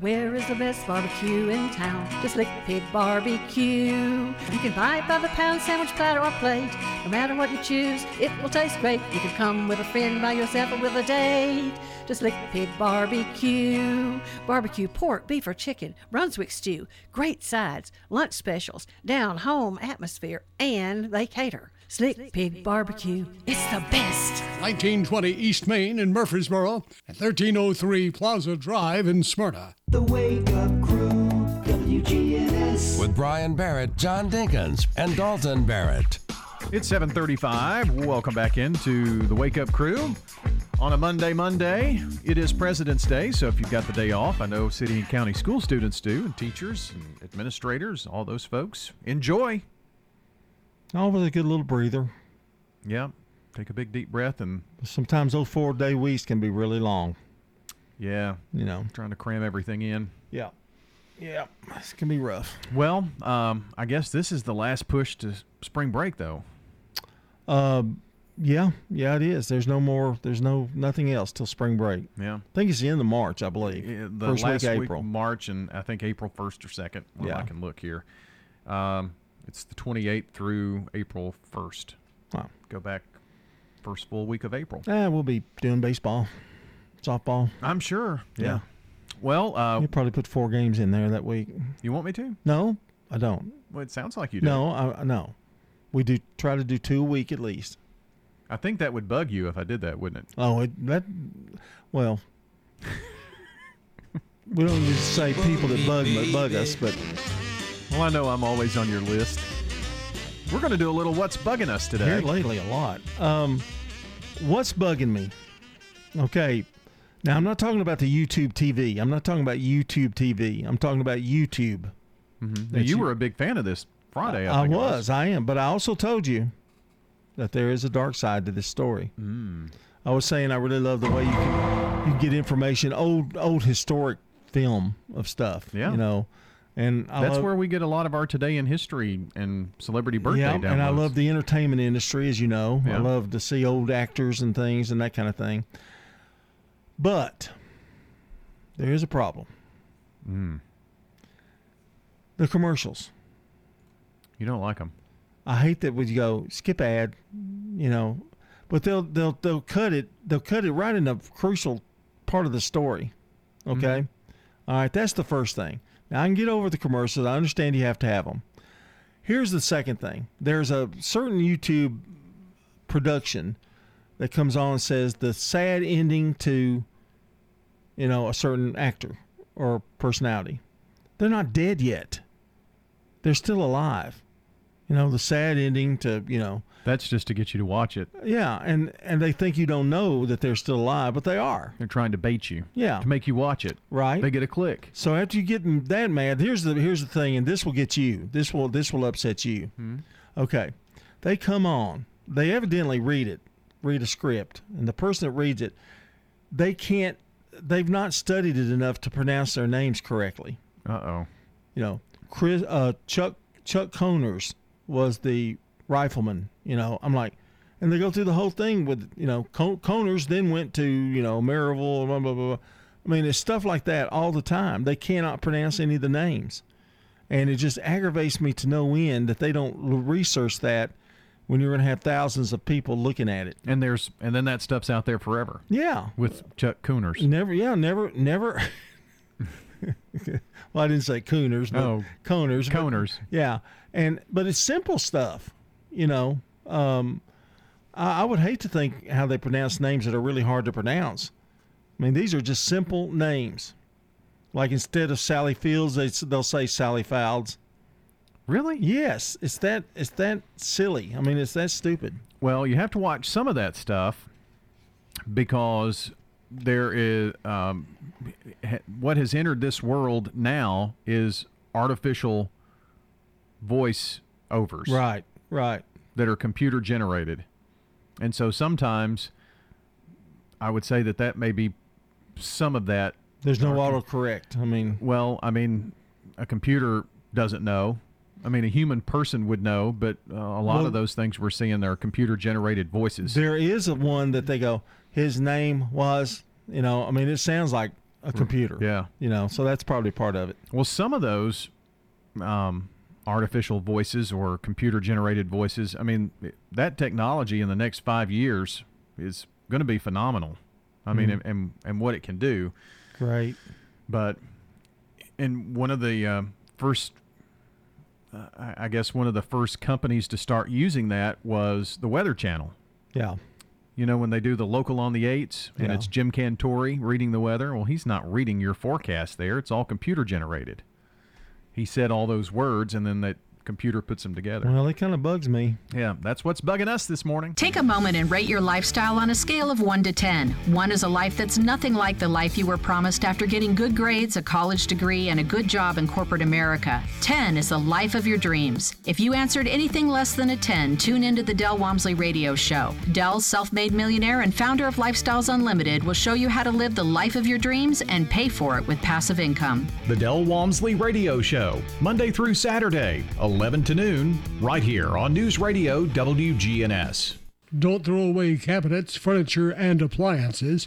Where is the best barbecue in town? The Slick Pig Barbecue. You can buy it by the pound, sandwich, platter, or plate. No matter what you choose, it will taste great. You can come with a friend, by yourself, or with a date. Just Lick Pig Barbecue. Barbecue pork, beef, or chicken, Brunswick stew, great sides, lunch specials, down home atmosphere, and they cater. Slick Pig Barbecue. It's the best. 1920 East Main in Murfreesboro and 1303 Plaza Drive in Smyrna. The Wake Up Crew, WGNS. With Brian Barrett, John Dinkins, and Dalton Barrett. It's 7:35. Welcome back into the Wake Up Crew on a Monday. Monday. It is President's Day, so if you've got the day off, I know city and county school students do, and teachers and administrators, all those folks. Enjoy. With a good little breather. Yep. Take a big deep breath and Sometimes those four day weeks can be really long. yeah, You know. trying to cram everything in. Yeah. Yeah. This can be rough. Well, um, I guess this is the last push to spring break, though. Um, yeah, yeah, it is. There's no more. There's no nothing else till spring break. Yeah. I think it's the end of March, I believe. Yeah, the First last week week, April. of March, and I think April 1st or 2nd. Well, I can look here. Um, it's the 28th through April 1st. Wow. Go back first full week of April. Eh, we'll be doing baseball, softball. I'm sure. Yeah. Yeah. Well, uh, You probably put four games in there that week. you want me to? No, I don't. Well, it sounds like you do. No, I no. We do try to do two a week at least. I think that would bug you if I did that, wouldn't it? Oh, it, that. Well, we don't need to say people that bug but bug us, but Well, I know I'm always on your list. We're going to do a little what's bugging us today. Here lately a lot. Um, what's bugging me? Okay, now I'm not talking about the YouTube TV. I'm not talking about YouTube TV. I'm talking about YouTube. Mhm. Now, you you- were a big fan of this Friday. I, I think it was, I am, but I also told you that there is a dark side to this story. Mm. I was saying I really love the way you can you get information, old old historic film of stuff. Yeah. you know, and I That's love, where we get a lot of our today in history and celebrity birthday yeah, downloads. and I love the entertainment industry, as you know. I love to see old actors and things and that kind of thing. But there is a problem. Mm. The commercials. You don't like them. I hate that when you go skip ad, you know, but they'll they'll they'll cut it they'll cut it right in the crucial part of the story. Okay, All right, that's the first thing. Now I can get over the commercials. I understand you have to have them. Here's the second thing. There's a certain YouTube production that comes on and says the sad ending to, you know, a certain actor or personality. They're not dead yet. They're still alive. You know, the sad ending to, you know, That's just to get you to watch it. yeah, and and they think you don't know that they're still alive, but they are. They're trying to bait you. Yeah. To make you watch it. Right. They get a click. So after you get them that mad, here's the here's the thing, and this will get you. This will this will upset you. Okay, they come on. They evidently read it, read a script, and the person that reads it, they can't. They've not studied it enough to pronounce their names correctly. Uh oh. You know, Chris uh, Chuck Chuck Coners was the rifleman. You know, I'm like, and they go through the whole thing with you know Con- Coners, then went to you know Maryville, blah blah blah. I mean, it's stuff like that all the time. They cannot pronounce any of the names, and it just aggravates me to no end that they don't research that when you're going to have thousands of people looking at it. And there's and then that stuff's out there forever. Yeah, With Chuck Cooners. Never, yeah, never, never. well, I didn't say Cooners, but Oh, Coners. but- yeah, and but it's simple stuff, you know. Um, I, I would hate to think how they pronounce names that are really hard to pronounce. I mean, these are just simple names. Like instead of Sally Fields, they, they'll say Sally Fouds. Really? Yes, it's that it's that silly. I mean, it's that stupid. Well, you have to watch some of that stuff because there is um, what has entered this world now is artificial voice overs. Right, right. That are computer generated. And so sometimes I would say that that may be some of that. There's no autocorrect. I mean, Well, I mean, a computer doesn't know. I mean, a human person would know, but uh, a lot Well- of those things we're seeing are computer generated voices. There is a one that they go, his name was, you know, I mean, it sounds like a computer. Yeah. You know, so that's probably part of it. Well, some of those um, artificial voices or computer generated voices, I mean, that technology in the next five years is going to be phenomenal. I mean, Mhm. and, and and what it can do. Right. But and one of the uh, first, uh, I I guess one of the first companies to start using that was the Weather Channel. Yeah. You know, when they do the local on the eights and Yeah. it's Jim Cantore reading the weather. Well, he's not reading your forecast there. It's all computer generated. He said all those words and then that computer puts them together. Well, it kind of bugs me. Yeah, that's what's bugging us this morning. Take a moment and rate your lifestyle on a scale of 1 to 10. 1 is a life that's nothing like the life you were promised after getting good grades, a college degree, and a good job in corporate America. 10 is the life of your dreams. If you answered anything less than a 10, tune into the Del Walmsley Radio Show. Del, self made millionaire and founder of Lifestyles Unlimited, will show you how to live the life of your dreams and pay for it with passive income. The Del Walmsley Radio Show, Monday through Saturday, 11 to noon, right here on News Radio WGNS. Don't throw away cabinets, furniture, and appliances.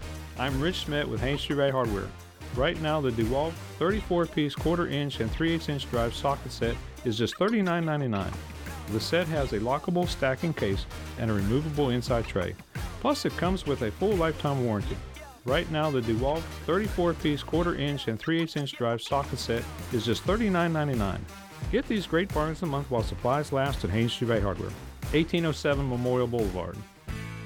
I'm Rich Smith with Haynes Trevay Hardware. Right now, the DeWalt 34-piece quarter-inch and 3/8 inch drive socket set is just $39.99. The set has a lockable stacking case and a removable inside tray. Plus, it comes with a full lifetime warranty. Right now, the DeWalt 34-piece quarter-inch and 3/8 inch drive socket set is just $39.99. Get these great bargains a month while supplies last at Haynes Trevay Hardware, 1807 Memorial Boulevard.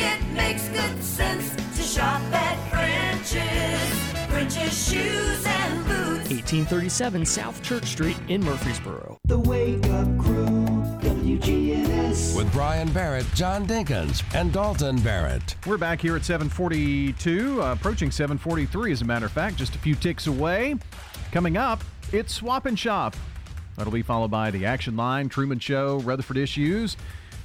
It makes good sense to shop at French's. French's shoes and boots. 1837 South Church Street in Murfreesboro. The Wake Up Crew, WGNS. With Brian Barrett, John Dinkins, and Dalton Barrett. We're back here at 742, uh, approaching 743 as a matter of fact, just a few ticks away. Coming up, it's Swap and Shop. That'll be followed by the Action Line, Truman Show, Rutherford Issues.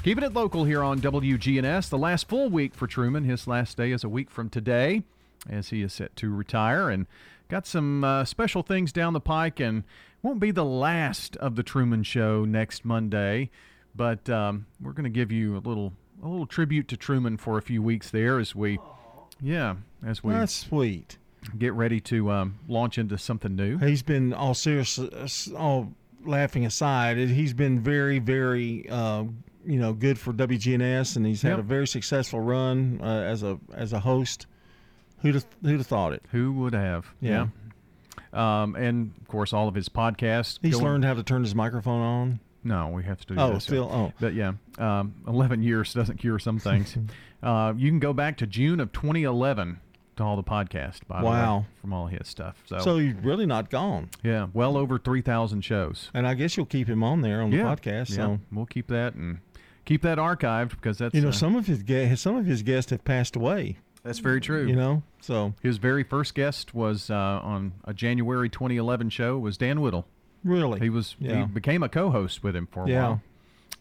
Keeping it local here on WGNS. The last full week for Truman. His last day is a week from today as he is set to retire and got some uh, special things down the pike and won't be the last of the Truman Show next Monday, but um, we're going to give you a little a little tribute to Truman for a few weeks there as we, yeah, as we That's sweet. get ready to um, launch into something new. He's been all serious, uh, all laughing aside. He's been very, very, uh, you know, good for WGNS, and he's had Yep. a very successful run uh, as a as a host. Who'd have, who'd have thought it? Who would have? Yeah. Um, and of course, all of his podcasts. He's going- learned how to turn his microphone on. No, we have to do Oh, this. still- oh. But yeah, um, 11 years doesn't cure some things. uh, you can go back to June of 2011 to all the podcast, by the way, Wow. from all his stuff. So, So he's really not gone. yeah, well over 3,000 shows. And I guess you'll keep him on there on the yeah, podcast. yeah, So we'll keep that and keep that archived because that's you know, uh, some of his guests, some of his guests have passed away. That's very true. You know, so his very first guest was uh, on a January 2011 show was Dan Whittle. Really? He was Yeah. he became a co-host with him for a Yeah. while.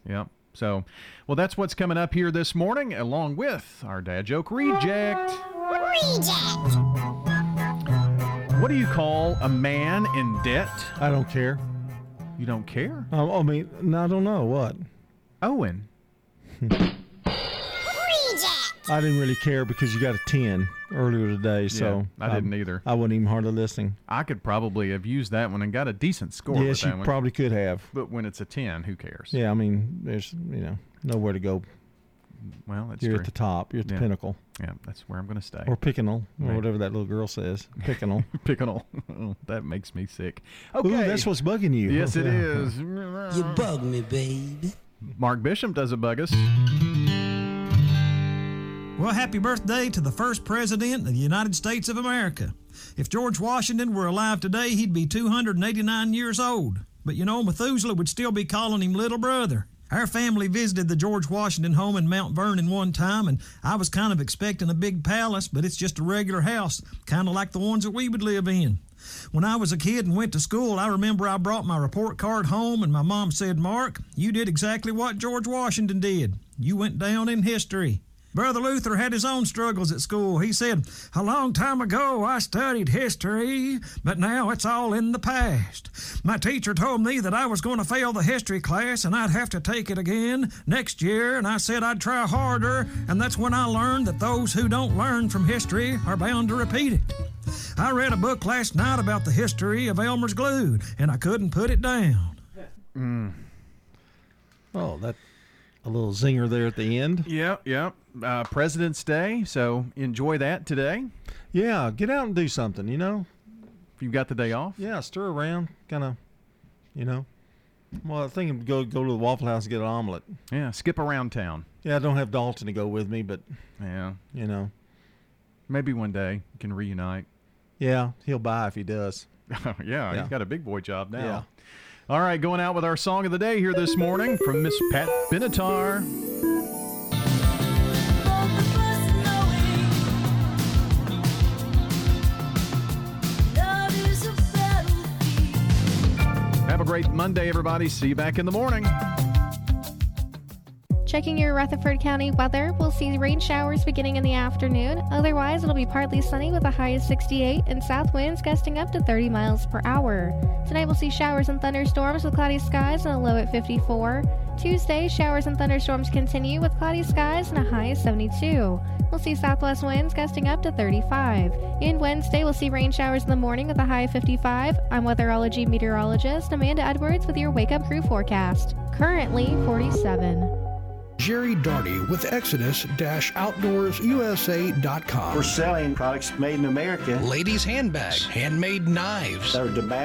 Yeah. So, well, that's what's coming up here this morning, along with our dad joke reject. Reject. What do you call a man in debt? I don't care. You don't care? Um, I mean, I don't know what. Owen. I didn't really care because you got a ten earlier today, so I didn't either. I wasn't even hardly listening. I could probably have used that one and got a decent score. with yes, that you one. probably could have. But when it's a ten, who cares? Yeah, I mean, there's you know nowhere to go. Well, that's You're true. at the top. You're at the Yeah. pinnacle. Yeah, that's where I'm going to stay. Or Pickinal, or whatever that little girl says. Pickinal. Pickinal. that makes me sick. Ooh, that's what's bugging you. Yes, it is. You bug me, baby. Mark Bishop doesn't bug us. Well, happy birthday to the first president of the United States of America. If George Washington were alive today, he'd be 289 years old. But you know, Methuselah would still be calling him little brother. Our family visited the George Washington home in Mount Vernon one time, and I was kind of expecting a big palace, but it's just a regular house, kind of like the ones that we would live in. When I was a kid and went to school, I remember I brought my report card home, and my mom said, Mark, you did exactly what George Washington did. You went down in history. Brother Luther had his own struggles at school. He said, A long time ago I studied history, but now it's all in the past. My teacher told me that I was going to fail the history class and I'd have to take it again next year, and I said I'd try harder, and that's when I learned that those who don't learn from history are bound to repeat it. I read a book last night about the history of Elmer's glue, and I couldn't put it down. Mm. Oh, that a little zinger there at the end. Yep, yep. Uh, President's Day, so enjoy that today. Yeah, get out and do something. You know, if you've got the day off. Yeah, stir around, kind of. You know, well, I think go go to the Waffle House and get an omelet. Yeah, skip around town. Yeah, I don't have Dalton to go with me, but yeah, you know, maybe one day you can reunite. Yeah, he'll buy if he does. yeah, Yeah. he's got a big boy job now. Yeah. All right, going out with our song of the day here this morning from Miss Pat Benatar. Have a great Monday, everybody. See you back in the morning. Checking your Rutherford County weather, we'll see rain showers beginning in the afternoon. Otherwise, it'll be partly sunny with a high of 68 and south winds gusting up to 30 miles per hour. Tonight, we'll see showers and thunderstorms with cloudy skies and a low at 54. Tuesday, showers and thunderstorms continue with cloudy skies and a high of 72. We'll see southwest winds gusting up to 35. And Wednesday, we'll see rain showers in the morning with a high of 55. I'm weatherology meteorologist Amanda Edwards with your Wake Up Crew forecast. Currently 47. Jerry Darty with Exodus-OutdoorsUSA.com. We're selling products made in America. Ladies' handbags, handmade knives. They're demand